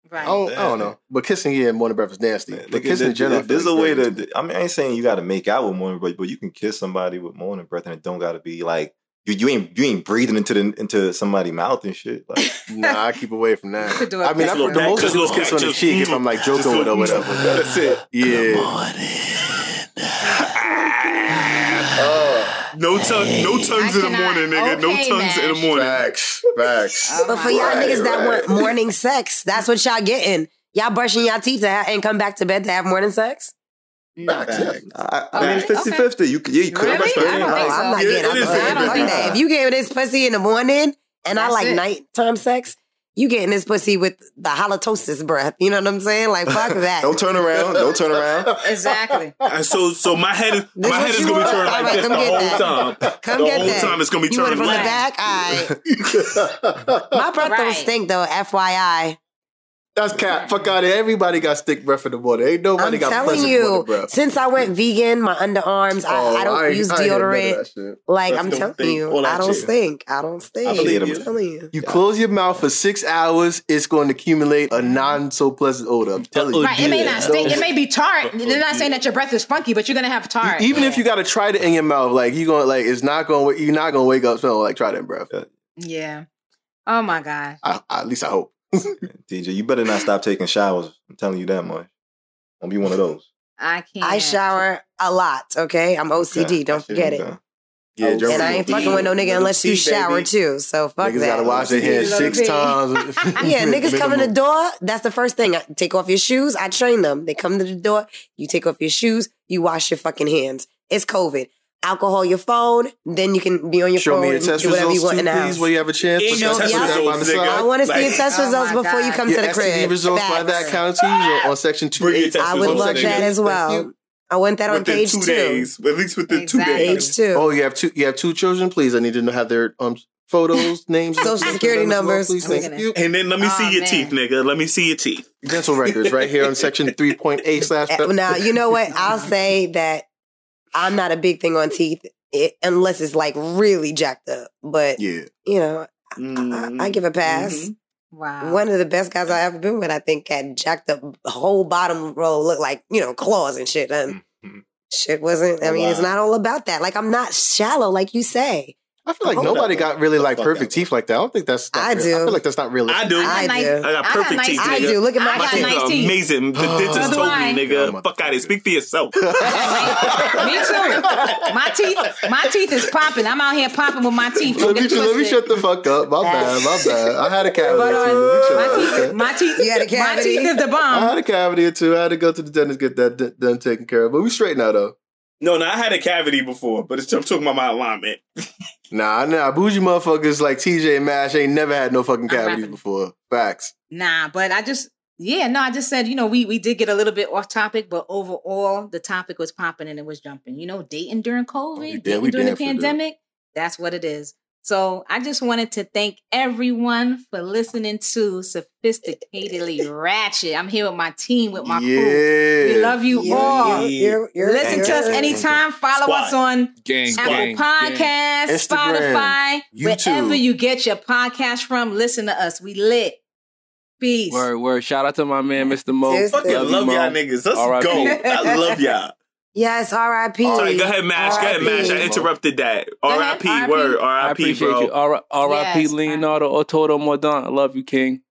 Right. I don't, I don't know. But kissing yeah, morning breath is nasty. Man, but nigga, kissing in there- general, I feel there's a way to. I mean, I ain't saying you got to make out with morning breath, but you can kiss somebody with morning breath, and it don't got to be like you. You ain't you ain't breathing into the into somebody's mouth and shit. Like Nah, I keep away from that. could do it I mean, I put the most I just do little kiss on the just- cheek if I'm like joking with her or whatever. That's it. Yeah. No tongue, no tongues in the morning, nigga. no Okay, tongues in the morning. Facts. Facts. Oh But for y'all God. niggas that right. want morning sex, that's what y'all getting. Y'all brushing y'all teeth to ha- and come back to bed to have morning sex? No. I, I mean, Okay, it's 50 okay. 50. You, could- yeah, you could Really? brush I teeth. don't think so. I'm not Yeah, getting it is I'm don't fuck think that. If you gave this pussy in the morning and I like it. nighttime sex, you getting this pussy with the halitosis breath. You know what I'm saying? Like, fuck that. Don't turn around. Don't turn around. Exactly. And so, so my head, is This my head is gonna be want? turning All like right, this come the get whole that. time. Come the get whole that. time it's gonna be You want it turning from the back? All right. My breath don't stink though, FYI. That's cat. Fuck out of here. Everybody got stick breath in the morning. Ain't nobody I'm got telling pleasant you, morning breath. since I went vegan, my underarms, Oh, I, I oh, don't ain't- use I ain't heard none of deodorant. Like Breath I'm telling stink, you, I don't shit. stink. I don't stink. believe I'm you. telling you. You close your mouth for six hours, it's going to accumulate a non so pleasant odor. I'm telling you. Right. It may not stink. It may be tart. They're not saying that your breath is funky, but you're gonna have tart. Even if you got to try it in your mouth, like you going like it's not going. You're not going to wake up smelling like try that breath. Yeah. Oh my god. I, I, at least I hope. DJ, you better not stop taking showers. I'm telling you that much. Don't be one of those. I can't. I shower a lot. Okay, I'm OCD. Okay, Don't okay, forget it. okay. Yeah, German And I ain't little fucking with no nigga little unless you shower baby. too. So fuck Niggas that. gotta wash their hands six P. times. Yeah, niggas come in the door. That's the first thing. I take off your shoes. I train them. They come to the door. You take off your shoes. You wash your fucking hands. It's COVID. Alcohol your phone. Then you can be on your Show phone Show me your test do whatever you results want too, please, house. where you have a chance. Ain't Put no your test test results the side. I want to see your test Oh results my before you come Your to the STD crib. results by that count to you on- on section two. Your test I would love nigga. that as well. I want that on page two two. days. At least within two Exactly. days. Page two. Oh, you have two. You have two children. Please, I need to know have their um photos, names, Social security numbers. Please, We're thank you. And then let me Oh, see your man. teeth, nigga. Let me see your teeth. Dental records right here on section three point eight slash. Uh, Now, you know what? I'll say that I'm not a big thing on teeth it, unless it's like really jacked up. But, Yeah, you know, Mm-hmm. I, I give a pass. Mhm. Wow. One of the best guys I've ever been with, I think, had jacked up whole bottom row, look like, you know, claws and shit. And Mhm. shit wasn't, I mean, it's not all about that. Like, I'm not shallow, like you say. I feel like Hold nobody up. got really like perfect teeth like that. I don't think that's. I real- do. I feel like that's not realistic. I do. I I nice- do. I got I got perfect nice teeth, I do. Look at my My teeth teeth. nice are teeth. amazing. The Oh. dentist So told me, nigga, I'm fuck out of here. Speak for yourself. Me too. My teeth, my teeth is popping. I'm out here popping with my teeth. Let me, let me shut the fuck up. My bad. My bad. I had a cavity. But or uh, two. Let me chill my teeth, my teeth, You had a my teeth is the bomb. I had a cavity or two. I had to go to the dentist get that done taken care of. But we straight now though. No, no, I had a cavity before, but it's, I'm talking about my alignment. Nah, nah. Bougie motherfuckers like TJ Mash ain't never had no fucking I'm cavities before. Facts. Nah, but I just yeah, no, I just said, you know, we we did get a little bit off topic, but overall the topic was popping and it was jumping. You know, dating during oh, COVID, we did- dating we during the damn did. pandemic, that's what it is. So I just wanted to thank everyone for listening to Sophisticatedly Ratchet. I'm here with my team, with my yeah. crew. We love you You're- all. you're- you're- Listen to us anytime. Follow Squad. us on Gang, Apple gang, gang. Podcasts, Instagram, Spotify, YouTube. wherever you get your podcast from. Listen to us. We lit. Peace. Word, word. Shout out to my man, Mr. Mo. Cheers. Fucking Love love you, y'all niggas. Let's R.I.P. go. I love y'all. Yes, R.I.P. Sorry, go ahead, Mash. Go ahead, Mash. I interrupted that. Go ahead, R.I.P. R.I.P. Word. I R.I.P. appreciate Bro. you. R- R.I.P. Yes, Leonardo Ototo Mordant. I love you, King.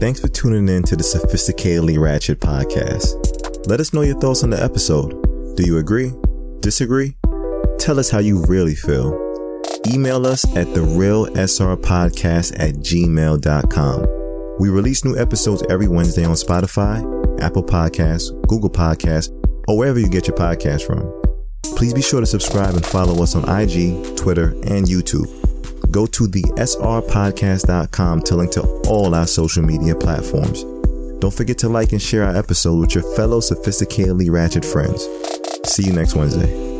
Thanks for tuning in to the Sophisticatedly Ratchet podcast. Let us know your thoughts on the episode. Do you agree? Disagree? Tell us how you really feel. Email us at therealsrpodcast at gmail.com. We release new episodes every Wednesday on Spotify, Apple Podcasts, Google Podcasts, or wherever you get your podcast from. Please be sure to subscribe and follow us on IG, Twitter, and YouTube. Go to the srpodcast.com to link to all our social media platforms. Don't forget to like and share our episode with your fellow sophisticatedly ratchet friends. See you next Wednesday.